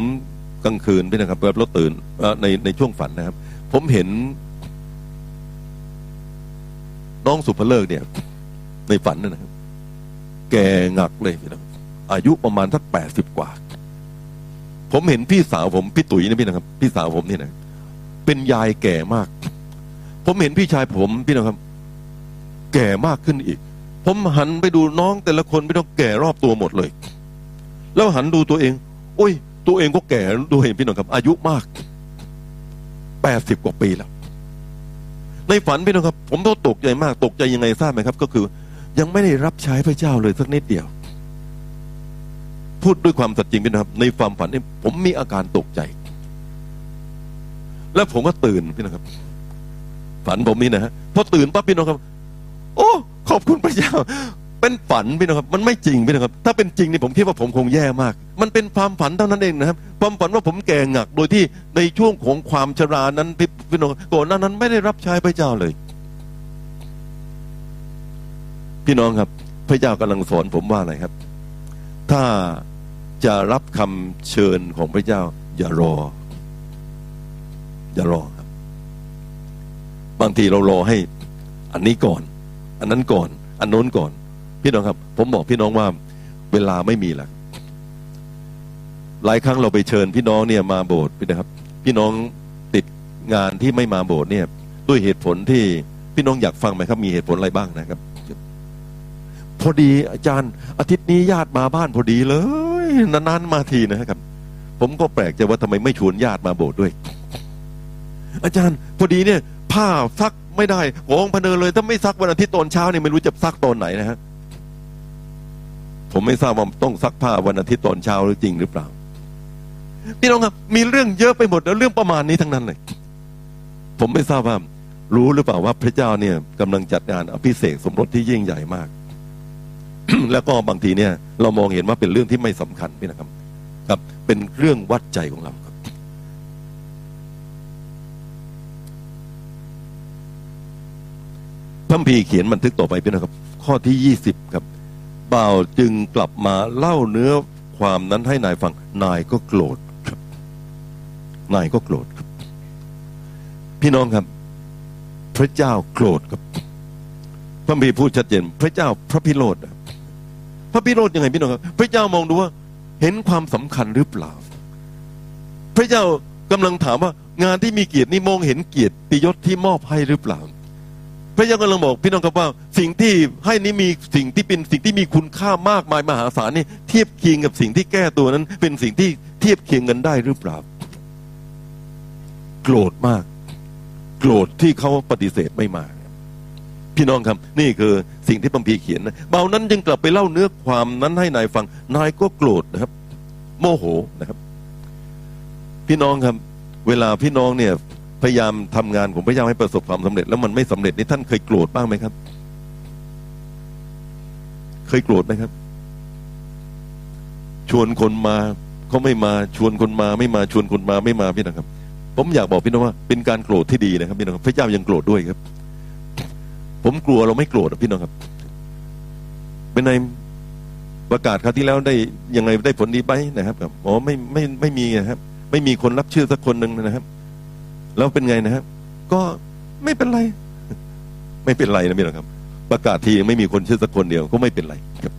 กลางคืนพี่นะครับแบบรถตื่นในในช่วงฝันนะครับ ผมเห็น น้องสุภเลิกเนี่ย ในฝันนั่นนะครับ แกงักเลยพี่น้อง อายุประมาณสักแปดสิบกว่า ผมเห็นพี่สาวผมพี่ตุ๋ยนี่พี่นะครับ พี่สาวผมนี่นะเป็นยายแก่มาก ผมเห็นพี่ชายผมพี่นะครับ แก่มากขึ้นอีก ผมหันไปดูน้องแต่ละคนพี่น้องแก่รอบตัวหมดเลย แล้วหันดูตัวเองโอ้ย ตัวเองก็แก่ดูเห็นพี่น้องครับ อายุมากแปดสิบกว่าปีแล้วในฝันพี่น้องครับ ผมก็ตกใจมากตกใจยังไงทราบไหมครับ ก็คือ ยังไม่ได้รับใช้พระเจ้าเลยสักนิดเดียว พูดด้วยความสัตย์จริงพี่น้องครับ ในความฝันนี่ผมมีอาการตกใจ แล้วผมก็ตื่นพี่น้องครับ ฝันผมนี่นะฮะพอตื่นปั๊บพี่น้องครับ โอ้ขอบคุณพระเจ้าเป็นฝันพี่น้องครับ มันไม่จริงพี่น้องครับ ถ้าเป็นจริงนี่ผมคิดว่าผมคงแย่มาก มันเป็นความฝันเท่านั้นเองนะครับ ความฝันว่าผมแก่หงัก โดยที่ในช่วงของความชรานั้นพี่พี่น้องก่อนหน้านั้นไม่ได้รับใช้พระเจ้าเลย พี่น้องครับ พระเจ้ากำลังสอนผมว่าอะไรครับ ถ้า จะรับคำเชิญของพระเจ้า อย่ารอ อย่ารอครับ บางทีเรารอให้ อันนี้ก่อน อันนั้นก่อน อันโน้นก่อน พี่น้องครับ ผมบอกพี่น้องว่า เวลาไม่มีแล้วหลายครั้งเราไปเชิญพี่น้องเนี่ยมาโบสถ์พี่นะครับ พี่น้องติดงานที่ไม่มาโบสถ์เนี่ย ด้วยเหตุผลที่พี่น้องอยากฟังไหมครับ มีเหตุผลอะไรบ้างนะครับ พอดีอาจารย์ อาทิตย์นี้ญาติมาบ้านพอดีเลย นานๆมาทีนะครับ ผมก็แปลกใจว่าทำไมไม่ชวนญาติมาโบสถ์ด้วย อาจารย์พอดีเนี่ย ผ้าซักไม่ได้หองพเนินเลย ถ้าไม่ซักวันอาทิตย์ตอนเช้าเนี่ยไม่รู้จะซักตอนไหนนะฮะผมไม่ทราบว่าต้องซักผ้าวันอาทิตย์ตอนเช้าหรือจริงหรือเปล่าพี่น้องครับ มีเรื่องเยอะไปหมดแล้วเรื่องประมาณนี้ทั้งนั้นเลย ผมไม่ทราบว่ารู้หรือเปล่าว่าพระเจ้าเนี่ยกำลังจัดงานอภิเษกสมรสที่ยิ่งใหญ่มาก แล้วก็บางทีเนี่ยเรามองเห็นว่าเป็นเรื่องที่ไม่สำคัญพี่นะครับ ครับ เป็นเรื่องวัดใจของเราครับ พระคัมภีเขียนบันทึกต่อไปพี่นะครับ ข้อที่ยี่สิบครับบ่าวจึงกลับมาเล่าเนื้อความนั้นให้นายฟัง นายก็โกรธครับ นายก็โกรธครับ พี่น้องครับ พระเจ้าโกรธครับ พระคัมภีพูดชัดเจน พระเจ้าพระพิโรธ พระพิโรธยังไงพี่น้องครับ พระเจ้ามองดูว่าเห็นความสำคัญหรือเปล่า พระเจ้ากำลังถามว่างานที่มีเกียรตินี่มองเห็นเกียรติยศที่มอบให้หรือเปล่า พระเจ้ากำลังบอกพี่น้องครับว่า สิ่งที่ให้นี้มีสิ่งที่เป็นสิ่งที่มีคุณค่ามากมายมหาศาลนี่เทียบเคียงกับสิ่งที่แก้ตัวนั้น เป็นสิ่งที่เทียบเคียงกันได้หรือเปล่า โกรธมาก โกรธที่เขาปฏิเสธไม่มา พี่น้องครับ นี่คือสิ่งที่พัมพีเขียนนะเบานั้นจึงกลับไปเล่าเนื้อความนั้นให้นายฟังนายก็โกรธนะครับ โมโหนะครับ พี่น้องครับ เวลาพี่น้องเนี่ย พยายามทำงานของพระเจ้าให้ประสบความสำเร็จ แล้วมันไม่สำเร็จนี่ท่านเคยโกรธบ้างไหมครับ เคยโกรธไหมครับ ชวนคนมาเขาไม่มาชวนคนมาไม่มาชวนคนมาไม่มาพี่น้องครับ ผมอยากบอกพี่น้องว่า เป็นการโกรธที่ดีนะครับพี่น้องครับพระเจ้ายังโกรธด้วยครับ ผมกลัวเราไม่โกรธอพี่น้องครับ เป็นไงประกาศคราวที่แล้วได้ยังไงได้ผลดีไปนะครับครับอ๋อไม่ไม่ไม่มีนะครับ ไม่มีคนรับเชื่อสักคนหนึ่งนะครับ แล้วเป็นไงนะครับ ก็ไม่เป็นไร ไม่เป็นไรนะพี่น้องครับ ประกาศทีไม่มีคนเชื่อสักคนเดียวก็ไม่เป็นไรครับ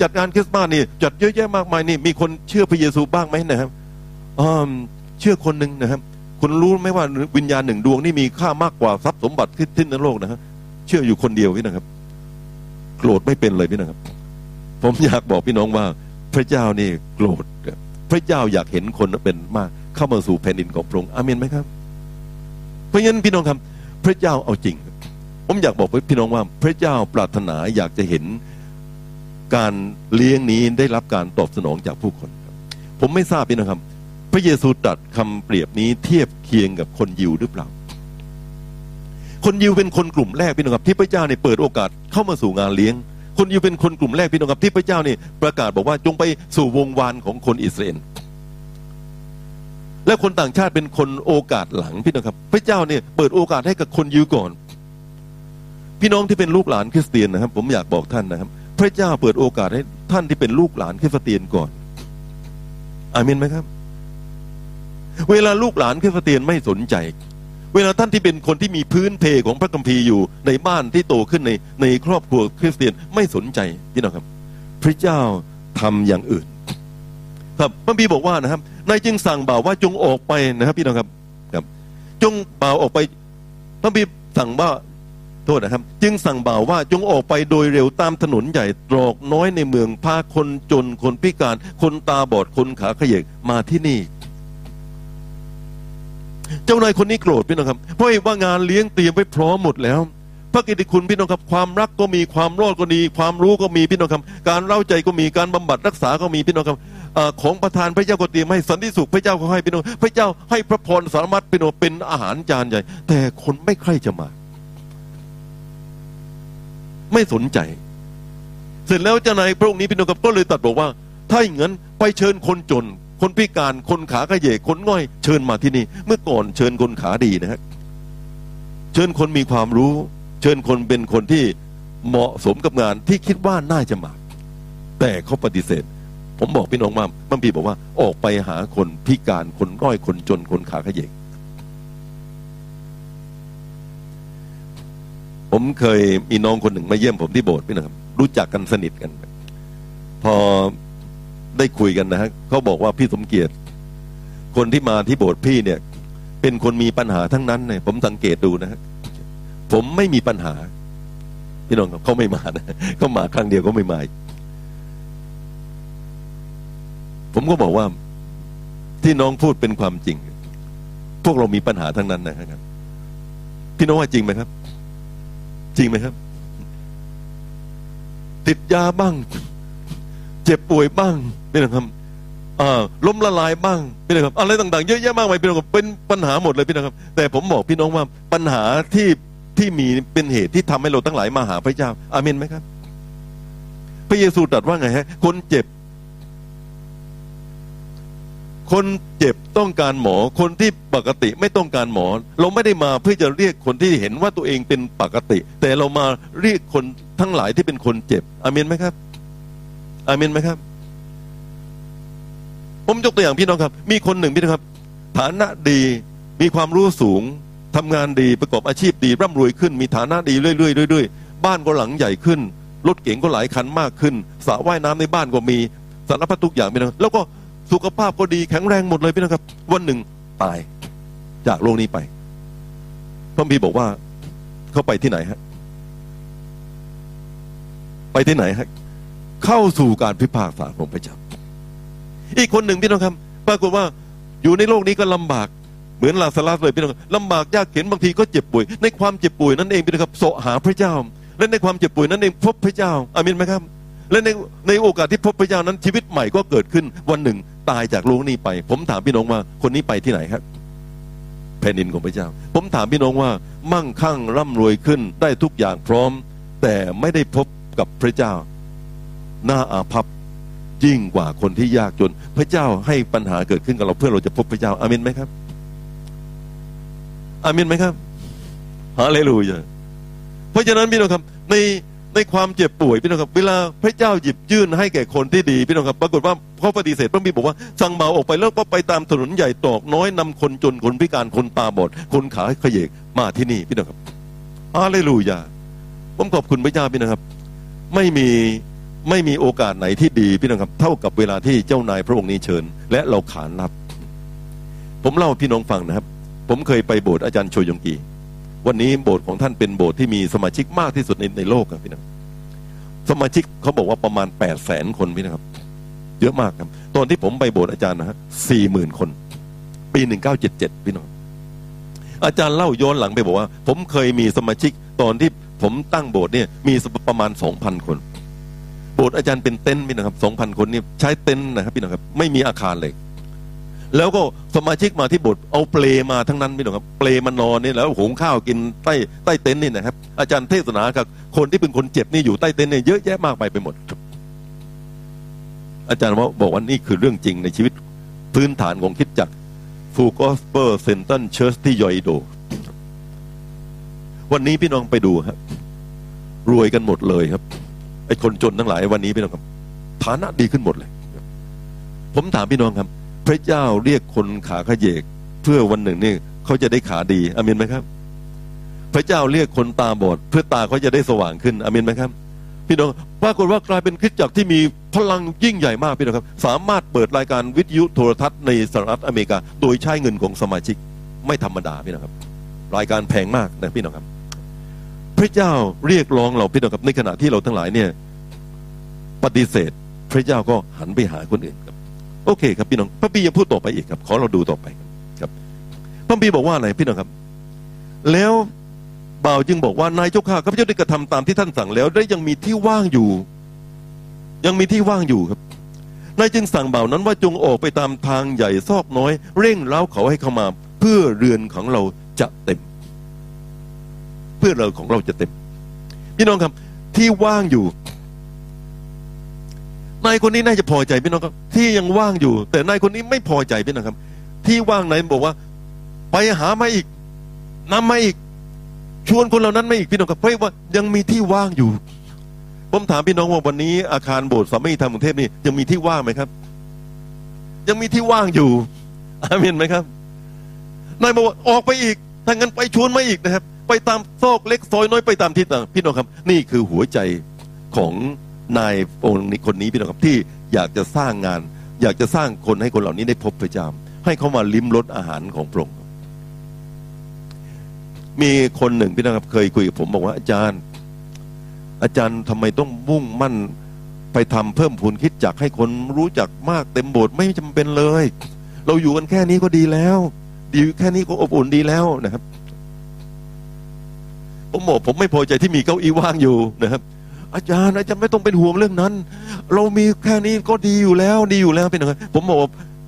จัดงานคริสต์มาสนี่จัดเยอะแยะมากมายนี่ มีคนเชื่อพระเยซูบ้างไหมนะครับเชื่อคนหนึ่งนะครับ คุณรู้ไหมว่าวิญญาณหนึ่งดวงนี่มีค่ามากกว่าทรัพย์สมบัติที่ที่ในโลกนะครับ ชื่ออยู่คนเดียวพี่นะครับ โกรธไม่เป็นเลยพี่นะครับ ผมอยากบอกพี่น้องว่า พระเจ้านี่โกรธพระเจ้าอยากเห็นคนเป็นมาก เข้ามาสู่แผ่นดินของพระองค์อาเมนไหมครับ เพราะฉะนั้นพี่น้องครับ พระเจ้าเอาจริง ผมอยากบอกพี่น้องว่า พระเจ้าปรารถนาอยากจะเห็นการเลี้ยงนี้ได้รับการตอบสนองจากผู้คน ผมไม่ทราบพี่น้องครับ พระเยซูตรัสคำเปรียบนี้เทียบเคียงกับคนยิวหรือเปล่า คนยิวเป็นคนกลุ่มแรกพี่น้องครับที่พระเจ้าเนี่ยเปิดโอกาสเข้ามาสู่งานเลี้ยง คนยิวเป็นคนกลุ่มแรกพี่น้องครับที่พระเจ้าเนี่ยประกาศบอกว่าจงไปสู่วงวานของคนอิสราเอลและคนต่างชาติเป็นคนโอกาสหลังพี่น้องครับ พระเจ้าเนี่ยเปิดโอกาสให้กับคนยิวก่อน พี่น้องที่เป็นลูกหลานคริสเตียนนะครับ ผมอยากบอกท่านนะครับ พระเจ้าเปิดโอกาสให้ท่านที่เป็นลูกหลานคริสเตียนก่อนอาเมนไหมครับ เวลาลูกหลานคริสเตียนไม่สนใจ เวลาท่านที่เป็นคนที่มีพื้นเพของพระคัมภีร์อยู่ในบ้านที่โตขึ้นในในครอบครัวคริสเตียนไม่สนใจพี่น้องครับ พระเจ้าทำอย่างอื่น ครับพระบีบอกว่านะครับนายจึงสั่งบ่าวว่าจงออกไปนะครับ พี่น้องครับครับ จงบ่าวออกไปพระบีสั่งว่าโทษนะครับ จึงสั่งบ่าวว่าจงออกไปโดยเร็วตามถนนใหญ่ตรอกน้อยในเมืองพาคนจนคนพิการ คนตาบอดคนขาขยเยกมาที่นี่ เจ้านายคนนี้โกรธพี่น้องครับเพราะว่างานเลี้ยงเตรียมไว้พร้อมหมดแล้ว พระกิติคุณพี่น้องครับความรักก็มีความรอดก็ดี ความรู้ก็มีพี่น้องครับการเล่าใจก็มีการบำบัดรักษาก็มีพี่น้องครับอของประทานพระเจ้าก็เตรียมให้สันติสุขพระเจ้าก็ให้พี่น้องพระเจ้าให้พระพรสารมัดพี่น้องเป็นอาหารจานใหญ่ แต่คนไม่ใคร่จะมา ไม่สนใจ เสร็จแล้วเจ้านายพระองค์นี้พี่น้องครับก็เลยตัดบอกว่า ถ้าอย่างนั้นไปเชิญคนจน คนพิการคนขาขยเยกคนง่อยเชิญมาที่นี่ เมื่อก่อนเชิญคนขาดีนะครับเชิญคนมีความรู้ เชิญคนเป็นคนที่เหมาะสมกับงานที่คิดว่าน่าจะมา แต่เขาปฏิเสธ ผมบอกพี่น้องว่าบัมพีบอกว่าออกไปหาคนพิการคนง่อยคนจนคนขาขยเยกผมเคยมีน้องคนหนึ่งมาเยี่ยมผมที่โบสถ์พี่นะครับ รู้จักกันสนิทกัน พอ ได้คุยกันนะฮะเขาบอกว่าพี่สมเกียรติ คนที่มาที่โบสถ์พี่เนี่ย เป็นคนมีปัญหาทั้งนั้นเนี่ยผมสังเกตดูนะฮะผมไม่มีปัญหา พี่น้องเขาไม่มานะเขามาครั้งเดียวก็ไม่มาผมก็บอกว่าที่น้องพูดเป็นความจริง พวกเรามีปัญหาทั้งนั้นนะครับพี่น้องว่าจริงไหมครับ จริงไหมครับ ติดยาบ้าง เจ็บป่วยบ้างพี่น้องครับล้มละลายบ้างพี่น้องครับ อะไรต่างๆเยอะแยะมากมายพี่น้องครับเป็นปัญหาหมดเลยพี่น้องครับ แต่ผมบอกพี่น้องว่าปัญหาที่ที่มีเป็นเหตุที่ทำให้เราทั้งหลายมาหาพระเจ้า อาเมนไหมครับ พระเยซูตรัสว่าไงฮะ คนเจ็บ คนเจ็บต้องการหมอ คนที่ปกติไม่ต้องการหมอ เราไม่ได้มาเพื่อจะเรียกคนที่เห็นว่าตัวเองเป็นปกติ แต่เรามาเรียกคนทั้งหลายที่เป็นคนเจ็บ อาเมนไหมครับ อาเมนไหมครับ ผมยกตัวอย่างพี่น้องครับ มีคนหนึ่งพี่น้องครับ ฐานะดีมีความรู้สูงทำงานดีประกอบอาชีพดี ร่ำรวยขึ้น มีฐานะดีเรื่อยๆเรื่อยๆบ้านก็หลังใหญ่ขึ้นรถเก๋งก็หลายคันมากขึ้นสระว่ายน้ำในบ้านก็มีสารพัดทุกอย่างพี่น้องแล้วก็สุขภาพก็ดีแข็งแรงหมดเลยพี่น้องครับ วันหนึ่งตายจากโลกนี้ไปพระพีบอกว่าเขาไปที่ไหนฮะ ไปที่ไหนฮะ เข้าสู่การพิพากษาของพระเจ้า อีกคนหนึ่งพี่น้องครับ ปรากฏว่าอยู่ในโลกนี้ก็ลำบาก เหมือนลาซาลัสเลยพี่น้องลำบากยากเข็นบางทีก็เจ็บป่วย ในความเจ็บป่วยนั่นเองพี่น้องครับโสหาพระเจ้า และในความเจ็บป่วยนั้นเองพบพระเจ้าอามินไหมครับ และในในโอกาสที่พบพระเจ้านั้นชีวิตใหม่ก็เกิดขึ้นวันหนึ่งตายจากโลกนี้ไป ผมถามพี่น้องว่าคนนี้ไปที่ไหนครับแผ่นดินของพระเจ้า ผมถามพี่น้องว่า มั่งคั่งร่ำรวยขึ้นได้ทุกอย่างพร้อม แต่ไม่ได้พบกับพระเจ้า น้าอาภัพยิ่งกว่าคนที่ยากจน พระเจ้าให้ปัญหาเกิดขึ้นกับเราเพื่อเราจะพบพระเจ้าอามินไหมครับ อามินไหมครับฮาเลลูยาเพราะฉะนั้นพี่น้องครับในในความเจ็บป่วยพี่น้องครับ เวลาพระเจ้าหยิบยื่นให้แก่คนที่ดีพี่น้องครับ ปรากฏว่าเขาปฏิเสธพระบิดบอกว่าสั่งเมาออกไปแล้วก็ไปตามถนนใหญ่ตอกน้อยนำคนจนคนพิการคนตาบอด คนขาขยเยกมาที่นี่พี่น้องครับอาเลลูยาผมขอบคุณพระเจ้าพี่น้องครับ ไม่มี ไม่มีโอกาสไหนที่ดีพี่น้องครับ เท่ากับเวลาที่เจ้านายพระองค์นี้เชิญ และเราขานรับ ผมเล่าพี่น้องฟังนะครับ ผมเคยไปโบสถ์อาจารย์โชยงกี วันนี้โบสถ์ของท่านเป็นโบสถ์ที่มีสมาชิกมากที่สุดในในโลกครับพี่น้องสมาชิกเขาบอกว่าประมาณแปดแสนคนพี่นะครับ เยอะมากครับ ตอนที่ผมไปโบสถ์อาจารย์นะฮะสี่หมื่นคน ปีหนึ่งเก้าเจ็ดเจ็ดพี่น้องอาจารย์เล่าย้อนหลังไปบอกว่า ผมเคยมีสมาชิกตอนที่ผมตั้งโบสถ์เนี่ยมีประมาณสองพันคน โบสถ์อาจารย์เป็นเต็นท์พี่นะครับสองพันคนนี่ใช้เต็นท์นะครับพี่น้องครับไม่มีอาคารเลย แล้วก็สมาชิกมาที่โบสถ์เอาเปลมาทั้งนั้นพี่น้องครับ เปลมานอนนี่แล้วหุงข้าวกินใต้ใต้เต็นท์นี่นะครับ อาจารย์เทศนากับคนที่เป็นคนเจ็บนี่อยู่ใต้เต็นท์เนี่ยเยอะแยะมากไปไปหมด อาจารย์ว่าบอกว่านี่คือเรื่องจริงในชีวิตพื้นฐานของคิดจักฟูกอสเปอร์เซนตันเชิร์สที่ยอยโด วันนี้พี่น้องไปดูครับ รวยกันหมดเลยครับ อ้คนจนทั้งหลายวันนี้พี่น้องครับฐานะดีขึ้นหมดเลย ผมถามพี่น้องครับ พระเจ้าเรียกคนขาขยเยก เพื่อวันหนึ่งนี่เขาจะได้ขาดีอามินไหมครับ พระเจ้าเรียกคนตาบอด เพื่อตาเขาจะได้สว่างขึ้นอามินไหมครับ พี่น้องปรากฏว่ากลายเป็นคริสตจักรที่มีพลังยิ่งใหญ่มากพี่น้องครับ สามารถเปิดรายการวิทยุโทรทัศน์ในสหรัฐอเมริกา โดยใช้เงินของสมาชิกไม่ธรรมดาพี่น้องครับ รายการแพงมากนะพี่น้องครับ พระเจ้าเรียกร้องเราพี่น้องครับในขณะที่เราทั้งหลายเนี่ย ปฏิเสธ พระเจ้าก็หันไปหาคนอื่นครับ โอเค ครับพี่น้องพระบียังพูดต่อไปอีกครับ ขอเราดูต่อไปครับพระบีบอกว่าอะไรพี่น้องครับ แล้วบ่าวจึงบอกว่านายเจ้าข้าข้าพเจ้าได้กระทำตามที่ท่านสั่งแล้ว ได้ยังมีที่ว่างอยู่ ยังมีที่ว่างอยู่ครับนายจึงสั่งบ่าวนั้นว่าจงออกไปตามทางใหญ่ซอกน้อย เร่งเร้าเขาให้เข้ามา เพื่อเรือนของเราจะเต็ม พื่อเราของเราจะเต็ม พี่น้องครับที่ว่างอยู่นายคนนี้น่าจะพอใจพี่น้องครับ ที่ยังว่างอยู่ แต่นายคนนี้ไม่พอใจพี่น้องครับ ที่ว่างไหนบอกว่า ไปหามาอีกนำมาอีก ชวนคนเหล่านั้นมาอีกพี่น้องครับเพราะว่ายังมีที่ว่างอยู่ผมถามพี่น้องว่าวันนี้อาคารโบสถ์สามีธรรมกรุงเทพนี่ยังมีที่ว่างไหมครับ ยังมีที่ว่างอยู่อาเมนไหมครับนายบอกว่าออกไปอีกถ้างั้นไปชวนมาอีกนะครับ ไปตามซอกเล็กซอยน้อยไปตามทิศต่างพี่น้องครับ นี่คือหัวใจของนายองค์นี้คนนี้พี่น้องครับที่อยากจะสร้างงาน อยากจะสร้างคนให้คนเหล่านี้ได้พบพระเจ้าให้เขามาลิ้มรสอาหารของพระองค์มีคนหนึ่งพี่น้องครับเคยคุยกับผมบอกว่าอาจารย์ อาจารย์ทำไมต้องมุ่งมั่นไปทำเพิ่มพูนคิดจักให้คนรู้จักมากเต็มโบสถ์ไม่จำเป็นเลย เราอยู่กันแค่นี้ก็ดีแล้ว ดีแค่นี้ก็อบอุ่นดีแล้วนะครับ ผมบอกผมไม่พอใจที่มีเก้าอี้ว่างอยู่นะครับ อาจารย์อาจารย์ไม่ต้องเป็นห่วงเรื่องนั้น เรามีแค่นี้ก็ดีอยู่แล้วดีอยู่แล้วพี่น้องครับผมบอก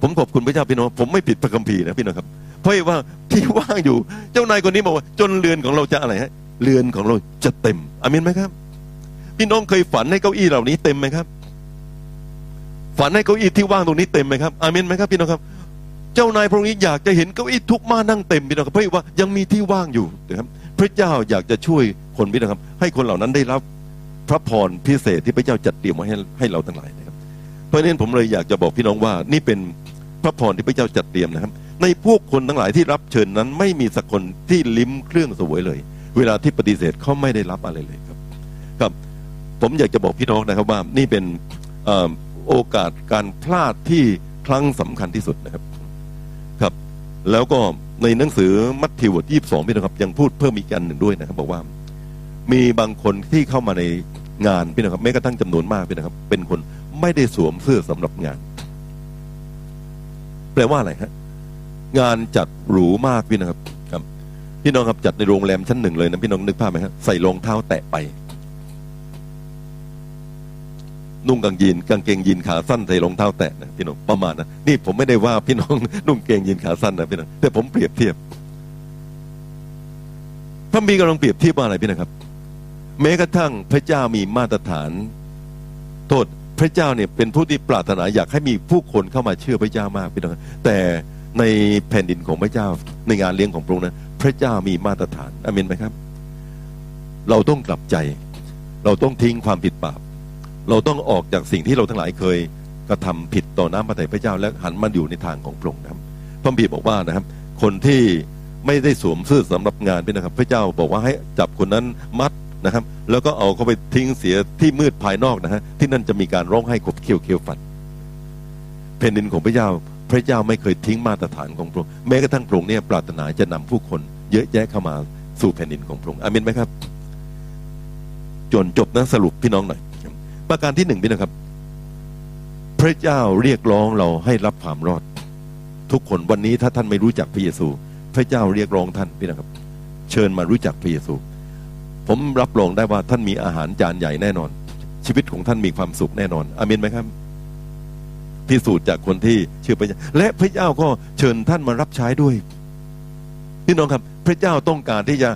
ผมขอบคุณพระเจ้าพี่น้องผมไม่ผิดพระคัมภีร์นะพี่น้องครับ เพราะว่าที่ว่างอยู่ เจ้านายคนนี้บอกว่าจนเรือนของเราจะอะไรฮะเรือนของเราจะเต็มอามินไหมครับ พี่น้องเคยฝันให้เก้าอี้เหล่านี้เต็มไหมครับ ฝันให้เก้าอี้ที่ว่างตรงนี้เต็มไหมครับอามินไหมครับ พี่น้องครับ เจ้านายพระองค์นี้อยากจะเห็นเก้าอี้ทุกม้านั่งเต็มพี่น้องครับเพราะว่ายังมีที่ว่างอยู่นะครับ พระเจ้าอยากจะช่วยคนพี่น้องครับ ให้คนเหล่านั้นได้รับพระพรพิเศษที่พระเจ้าจัดเตรียมไว้ให้ให้เราทั้งหลายนะครับเพราะนั้นผมเลยอยากจะบอกพี่น้องว่า นี่เป็นพระพรที่พระเจ้าจัดเตรียมนะครับ ในพวกคนทั้งหลายที่รับเชิญนั้น ไม่มีสักคนที่ลิ้มเครื่องสวยเลย เวลาที่ปฏิเสธเขาไม่ได้รับอะไรเลยครับ ครับ ผมอยากจะบอกพี่น้องนะครับว่านี่เป็นอโอกาสการพลาดที่ครั้งสำคัญที่สุดนะครับ ครับ แล้วก็ ในหนังสือมัทธิวบทยี่สิบสองพี่น้องครับยังพูดเพิ่มอีกอันหนึ่งด้วยนะครับ บอกว่า มีบางคนที่เข้ามาในงานพี่นะครับแม้กระทั่งจำนวนมากพี่นะครับ เป็นคนไม่ได้สวมเสื้อสำหรับงาน แปลว่าอะไรฮะงานจัดหรูมากพี่นะครับครับ พี่น้องครับจัดในโรงแรมชั้นหนึ่งเลยนะพี่น้องนึกภาพไหมครับใส่รองเท้าแตะไป นุ่งกางยีนกางเกงยีนขาสั้นใส่รองเท้าแตะนะพี่น้องประมาณนะนี่ผมไม่ได้ว่าพี่น้องนุ่งเกงยีนขาสั้นนะพี่น้องแต่ผมเปรียบเทียบพระมีกำลังเปรียบเทียบว่าอะไรพี่นะครับ แม้กระทั่งพระเจ้ามีมาตรฐาน โทษพระเจ้าเนี่ยเป็นผู้ที่ปรารถนาอยากให้มีผู้คนเข้ามาเชื่อพระเจ้ามากพี่น้องแต่ในแผ่นดินของพระเจ้าในงานเลี้ยงของพระองค์นั้นพระเจ้ามีมาตรฐานอเมนไหมครับ เราต้องกลับใจ เราต้องทิ้งความผิดบาป เราต้องออกจากสิ่งที่เราทั้งหลายเคยกระทำผิดต่อน้ำพระทัยพระเจ้าและหันมาอยู่ในทางของพระองค์นะครับพระบีบอกว่านะครับ คนที่ไม่ได้สวมเสื้อสำหรับงานพี่นะครับ พระเจ้าบอกว่าให้จับคนนั้นมัดนะครับ แล้วก็เอาเขาไปทิ้งเสียที่มืดภายนอกนะฮะที่นั่นจะมีการร้องไห้ขบเคี้ยวเคี้ยวฟันแผ่นดินของพระเจ้าพระเจ้าไม่เคยทิ้งมาตรฐานของพระองค์แม้กระทั่งพระองค์เนี่ยปรารถนาจะนำผู้คนเยอะแยะเข้ามาสู่แผ่นดินของพระองค์อามินไหมครับ จนจบนะสรุปพี่น้องหน่อย ประการที่หนึ่งพี่นะครับ พระเจ้าเรียกร้องเราให้รับความรอด ทุกคนวันนี้ถ้าท่านไม่รู้จักพระเยซู พระเจ้าเรียกร้องท่านพี่นะครับ เชิญมารู้จักพระเยซู ผมรับรองได้ว่าท่านมีอาหารจานใหญ่แน่นอน ชีวิตของท่านมีความสุขแน่นอนอามินไหมครับพิสูจน์จากคนที่เชื่อพระเจ้าและพระเจ้าก็เชิญท่านมารับใช้ด้วยพี่น้องครับ พระเจ้าต้องการที่จะ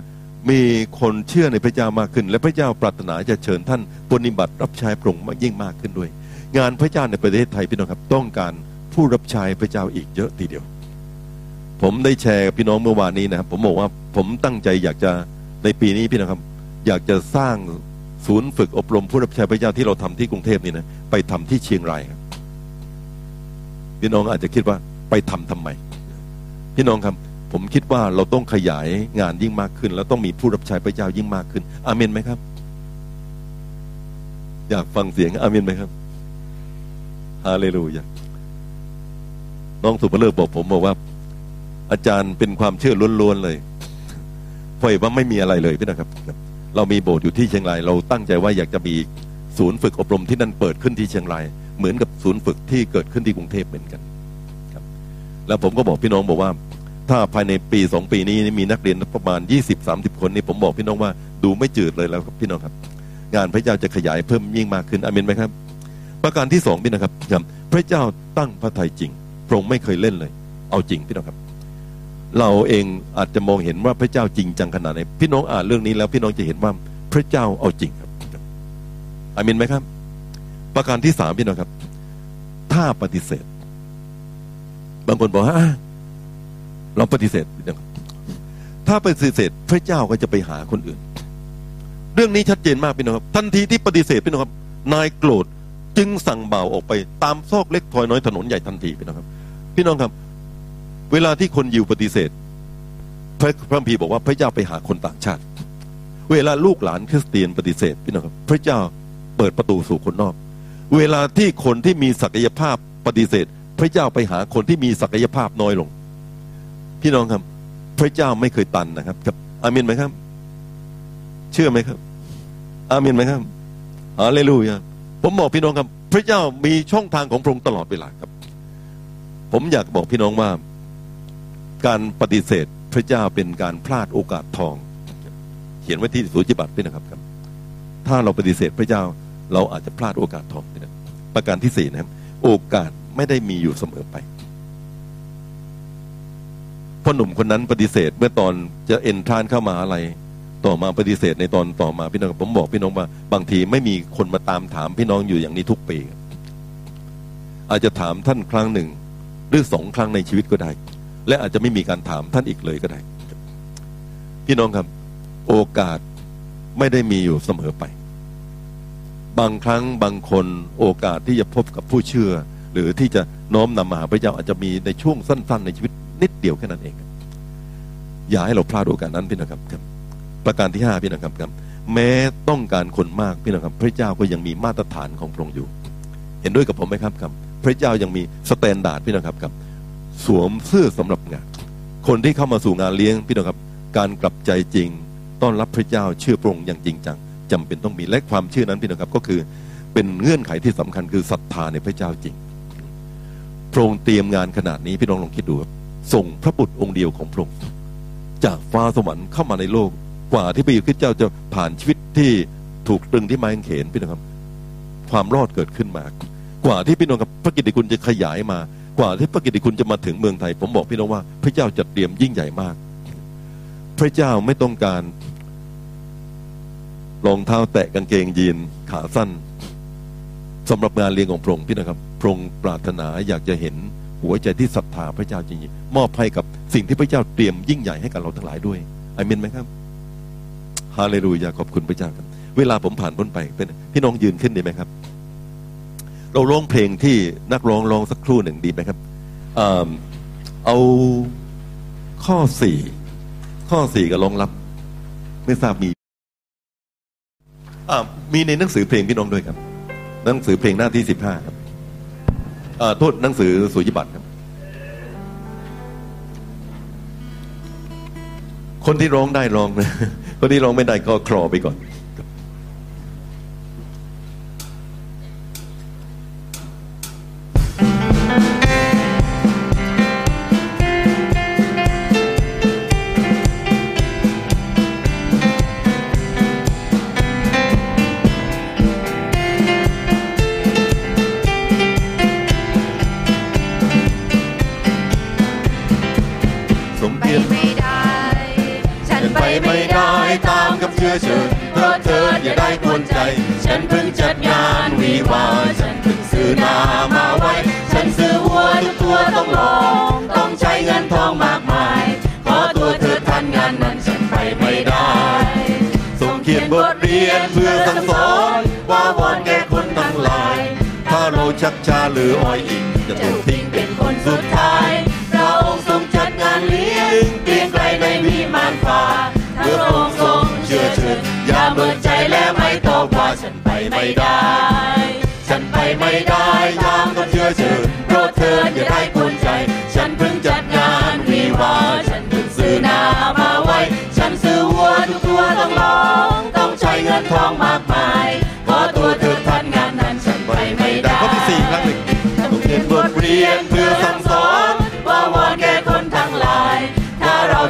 มีคนเชื่อในพระเจ้ามากขึ้น และพระเจ้าปรารถนาจะเชิญท่านปฏิบัติรับใช้พระองค์มากยิ่งมากขึ้นด้วย งานพระเจ้าในประเทศไทยพี่น้องครับ ต้องการผู้รับใช้พระเจ้าอีกเยอะทีเดียว ผมได้แชร์กับพี่น้องเมื่อวานนี้นะครับผมบอกว่าผมตั้งใจอยากจะในปีนี้พี่น้องครับ อยากจะสร้างศูนย์ฝึกอบรมผู้รับใช้พระเจ้าที่เราทำที่กรุงเทพนี่นะไปทำที่เชียงรายครับพี่น้องอาจจะคิดว่าไปทำทำไมพี่น้องครับ ผมคิดว่าเราต้องขยายงานยิ่งมากขึ้น แล้วต้องมีผู้รับใช้พระเจ้ายิ่งมากขึ้น อาเมนไหมครับ อยากฟังเสียงอาเมนไหมครับฮาเลลูยาน้องสุภเลิศบอกผมบอกว่า อาจารย์เป็นความเชื่อล้วนๆเลยเพราะว่าไม่มีอะไรเลยพี่นะครับ เรามีโบสถ์อยู่ที่เชียงราย เราตั้งใจว่าอยากจะมีศูนย์ฝึกอบรมที่นั่นเปิดขึ้นที่เชียงราย เหมือนกับศูนย์ฝึกที่เกิดขึ้นที่กรุงเทพเหมือนกันครับ แล้วผมก็บอกพี่น้องบอกว่า ถ้าภายในปีสองปีนี้มีนักเรียนประมาณยี่สิบสามสิบคนนี่ผมบอกพี่น้องว่าดูไม่จืดเลยแล้วครับพี่น้องครับ งานพระเจ้าจะขยายเพิ่มยิ่งมากขึ้นอามินไหมครับ ประการที่สองพี่นะครับครับ พระเจ้าตั้งพระทัยจริงพระองค์ไม่เคยเล่นเลย เอาจริงพี่น้องครับ เราเองอาจจะมองเห็นว่าพระเจ้าจริงจังขนาดไหนพี่น้องอ่านเรื่องนี้แล้ว พี่น้องจะเห็นว่าพระเจ้าเอาจริงครับอามินไหมครับ ประการที่สามพี่น้องครับ ถ้าปฏิเสธ บางคนบอกว่า เราปฏิเสธนะครับถ้าปฏิเสธพระเจ้าก็จะไปหาคนอื่น เรื่องนี้ชัดเจนมากพี่น้องครับ ทันทีที่ปฏิเสธพี่น้องครับ นายโกรธจึงสั่งบ่าวออกไปตามซอกเล็กทอยน้อยถนนใหญ่ทันทีพี่น้องครับ พี่น้องครับ เวลาที่คนยิวปฏิเสธ พระพระพีบอกว่าพระเจ้าไปหาคนต่างชาติ เวลาลูกหลานคริสเตียนปฏิเสธพี่น้องครับ พระเจ้าเปิดประตูสู่คนนอก เวลาที่คนที่มีศักยภาพปฏิเสธ พระเจ้าไปหาคนที่มีศักยภาพน้อยลง พี่น้องครับ พระเจ้าไม่เคยตันนะครับครับอามินไหมครับ เชื่อไหมครับ อามินไหมครับฮาเลลูยาผมบอกพี่น้องครับ พระเจ้ามีช่องทางของพระองค์ตลอดเวลาครับ ผมอยากบอกพี่น้องว่า การปฏิเสธพระเจ้าเป็นการพลาดโอกาสทอง เขียนไว้ที่สุจิบัตรพี่นะครับครับ ถ้าเราปฏิเสธพระเจ้าเราอาจจะพลาดโอกาสทองนะประการที่สี่นะครับ โอกาสไม่ได้มีอยู่เสมอไป พ่อหนุ่มคนนั้นปฏิเสธ เมื่อตอนจะเอ็นทานเข้ามาอะไร ต่อมาปฏิเสธในตอนต่อมาพี่น้องผมบอกพี่น้องว่า บางทีไม่มีคนมาตามถามพี่น้องอยู่อย่างนี้ทุกปี อาจจะถามท่านครั้งหนึ่ง หรือสองครั้งในชีวิตก็ได้ และอาจจะไม่มีการถามท่านอีกเลยก็ได้ พี่น้องครับ โอกาสไม่ได้มีอยู่เสมอไป บางครั้งบางคนโอกาสที่จะพบกับผู้เชื่อ หรือที่จะน้อมนำมาหาพระเจ้าอาจจะมีในช่วงสั้น ๆ ในชีวิต นิดเดียวแค่นั้นเอง อย่าให้เราพลาดโอกาสนั้นพี่นะครับครับ ประการที่ห้าพี่นะครับครับ แม้ต้องการคนมากพี่นะครับ พระเจ้าก็ยังมีมาตรฐานของพระองค์อยู่ เห็นด้วยกับผมไหมครับครับ พระเจ้ายังมี standard พี่นะครับครับ สวมเสื้อสำหรับงาน คนที่เข้ามาสู่งานเลี้ยงพี่นะครับ การกลับใจจริง ต้อนรับพระเจ้าเชื่อพระองค์อย่างจริงจังจำเป็นต้องมีและความเชื่อนั้นพี่นะครับก็คือเป็นเงื่อนไขที่สำคัญคือศรัทธาในพระเจ้าจริงพระองค์เตรียมงานขนาดนี้พี่น้องลองคิดดูครับ ส่งพระบุตรองค์เดียวของพระองค์จากฟ้าสวรรค์เข้ามาในโลกกว่าที่พระเยซูคริสต์เจ้าจะผ่านชีวิตที่ถูกตรึงที่ไม้กางเขนพี่น้องครับ ความรอดเกิดขึ้นมากว่าที่พี่น้องกับพระกิตติคุณจะขยายมา กว่าที่พระกิตติคุณจะมาถึงเมืองไทย ผมบอกพี่น้องว่า พระเจ้าจัดเตรียมยิ่งใหญ่มาก พระเจ้าไม่ต้องการรองเท้าแตะกางเกงยีนขาสั้นสำหรับงานเลี้ยงของพระองค์พี่นะครับพระองค์ปรารถนาอยากจะเห็น หัวใจที่ศรัทธาพระเจ้าจริงๆมอบให้กับสิ่งที่พระเจ้าเตรียมยิ่งใหญ่ให้กับเราทั้งหลายด้วยอเมนไหมครับฮาเลลูยาขอบคุณพระเจ้าครับ เวลาผมผ่านพ้นไปเป็นพี่น้องยืนขึ้นดีไหมครับ เราร้องเพลงที่นักร้องร้องสักครู่หนึ่งดีไหมครับเอาข้อสี่ข้อสี่กับรองรับ ไม่ทราบมีมีในหนังสือเพลงพี่น้องด้วยครับ หนังสือเพลงหน้าที่สิบห้าครับ โทษหนังสือสุญิบัตรครับ คนที่ร้องได้ร้องนะคนที่ร้องไม่ได้ก็คลอไปก่อน ชักชาหรืออ้อยอิงจะถูกทิ้งเป็นคนสุดท้ายพระองค์ทรงจัดงานเลี้ยงเกรียงไกรในวิมานฟ้าพระองค์ทรงเชื่อเชิญอย่าเบิกใจและไม่ตอบว่าฉันไปไม่ได้ ฉันไปไม่ได้ตามกับเชื่อเชิญเพราะเธออย่าได้กวนใจ ฉันเพิ่งจัดงานวิวาฉันเพิ่งซื้อนามาไว้ ฉันซื้อวัวทุกตัวต้องลองต้องใช้เงินทองมาก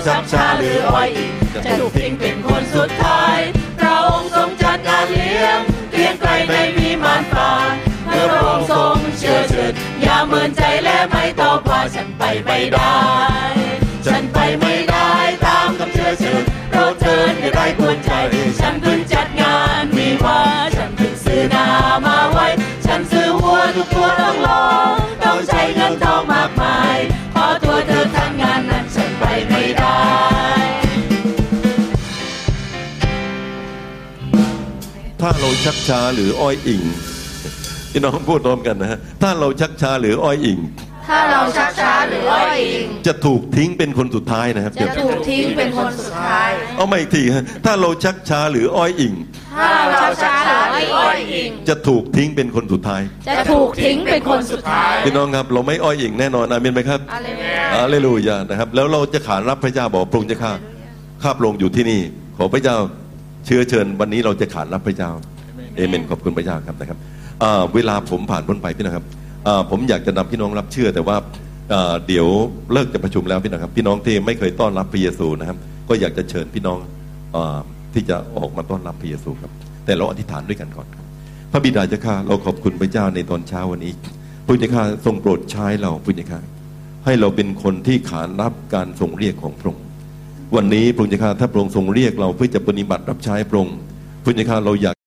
ชับชาหรืออ้อยอิงจะถูกทิ้งเป็นคนสุดท้ายพระองค์ทรงจัดงานเลี้ยงเลี้ยงไกลในวิมานฟ้าพระองค์ทรงเชื่อเชิญอย่าเมินใจและไม่ตอบว่าฉันไปไม่ได้ ชักช้าหรืออ้อยอิงพี่น้องพูดพร้อมกันนะฮะถ้าเราชักช้าหรืออ้อยอิง ถ้าเราชักช้าหรืออ้อยอิง จะถูกทิ้งเป็นคนสุดท้ายนะครับจะถูกทิ้งเป็นคนสุดท้าย เอาใหม่อีกทีฮะถ้าเราชักช้าหรืออ้อยอิง ถ้าเราชักช้าหรืออ้อยอิง จะถูกทิ้งเป็นคนสุดท้าย จะถูกทิ้งเป็นคนสุดท้ายพี่น้องครับเราไม่อ้อยอิงแน่นอนอาเมนไหมครับอะไรเนี่ยอาเลลูยานะครับ แล้วเราจะขานรับพระเจ้าบอกพระองค์จะข้าข้าพระองค์อยู่ที่นี่ ขอพระเจ้าเชื้อเชิญวันนี้เราจะขานรับพระเจ้า เอเมนขอบคุณพระเจ้าครับนะครับเวลาผมผ่านพ้นไปพี่น้องครับผมอยากจะนำพี่น้องรับเชื่อแต่ว่าเดี๋ยวเลิกจะประชุมแล้วพี่น้องครับ พี่น้องที่ไม่เคยต้อนรับพระเยซูนะครับ ก็อยากจะเชิญพี่น้องที่จะออกมาต้อนรับพระเยซูครับ แต่เราอธิษฐานด้วยกันก่อนครับ พระบิดาเจ้าข้าเราขอบคุณพระเจ้าในตอนเช้าวันนี้พระเจ้าข้าทรงโปรดใช้เราพระเจ้าข้าให้เราเป็นคนที่ขานรับการทรงเรียกของพระองค์วันนี้พระเจ้าข้าถ้าพระองค์ทรงเรียกเราเพื่อจะปฏิบัติรับใช้พระองค์พระเจ้าข้าเราอยาก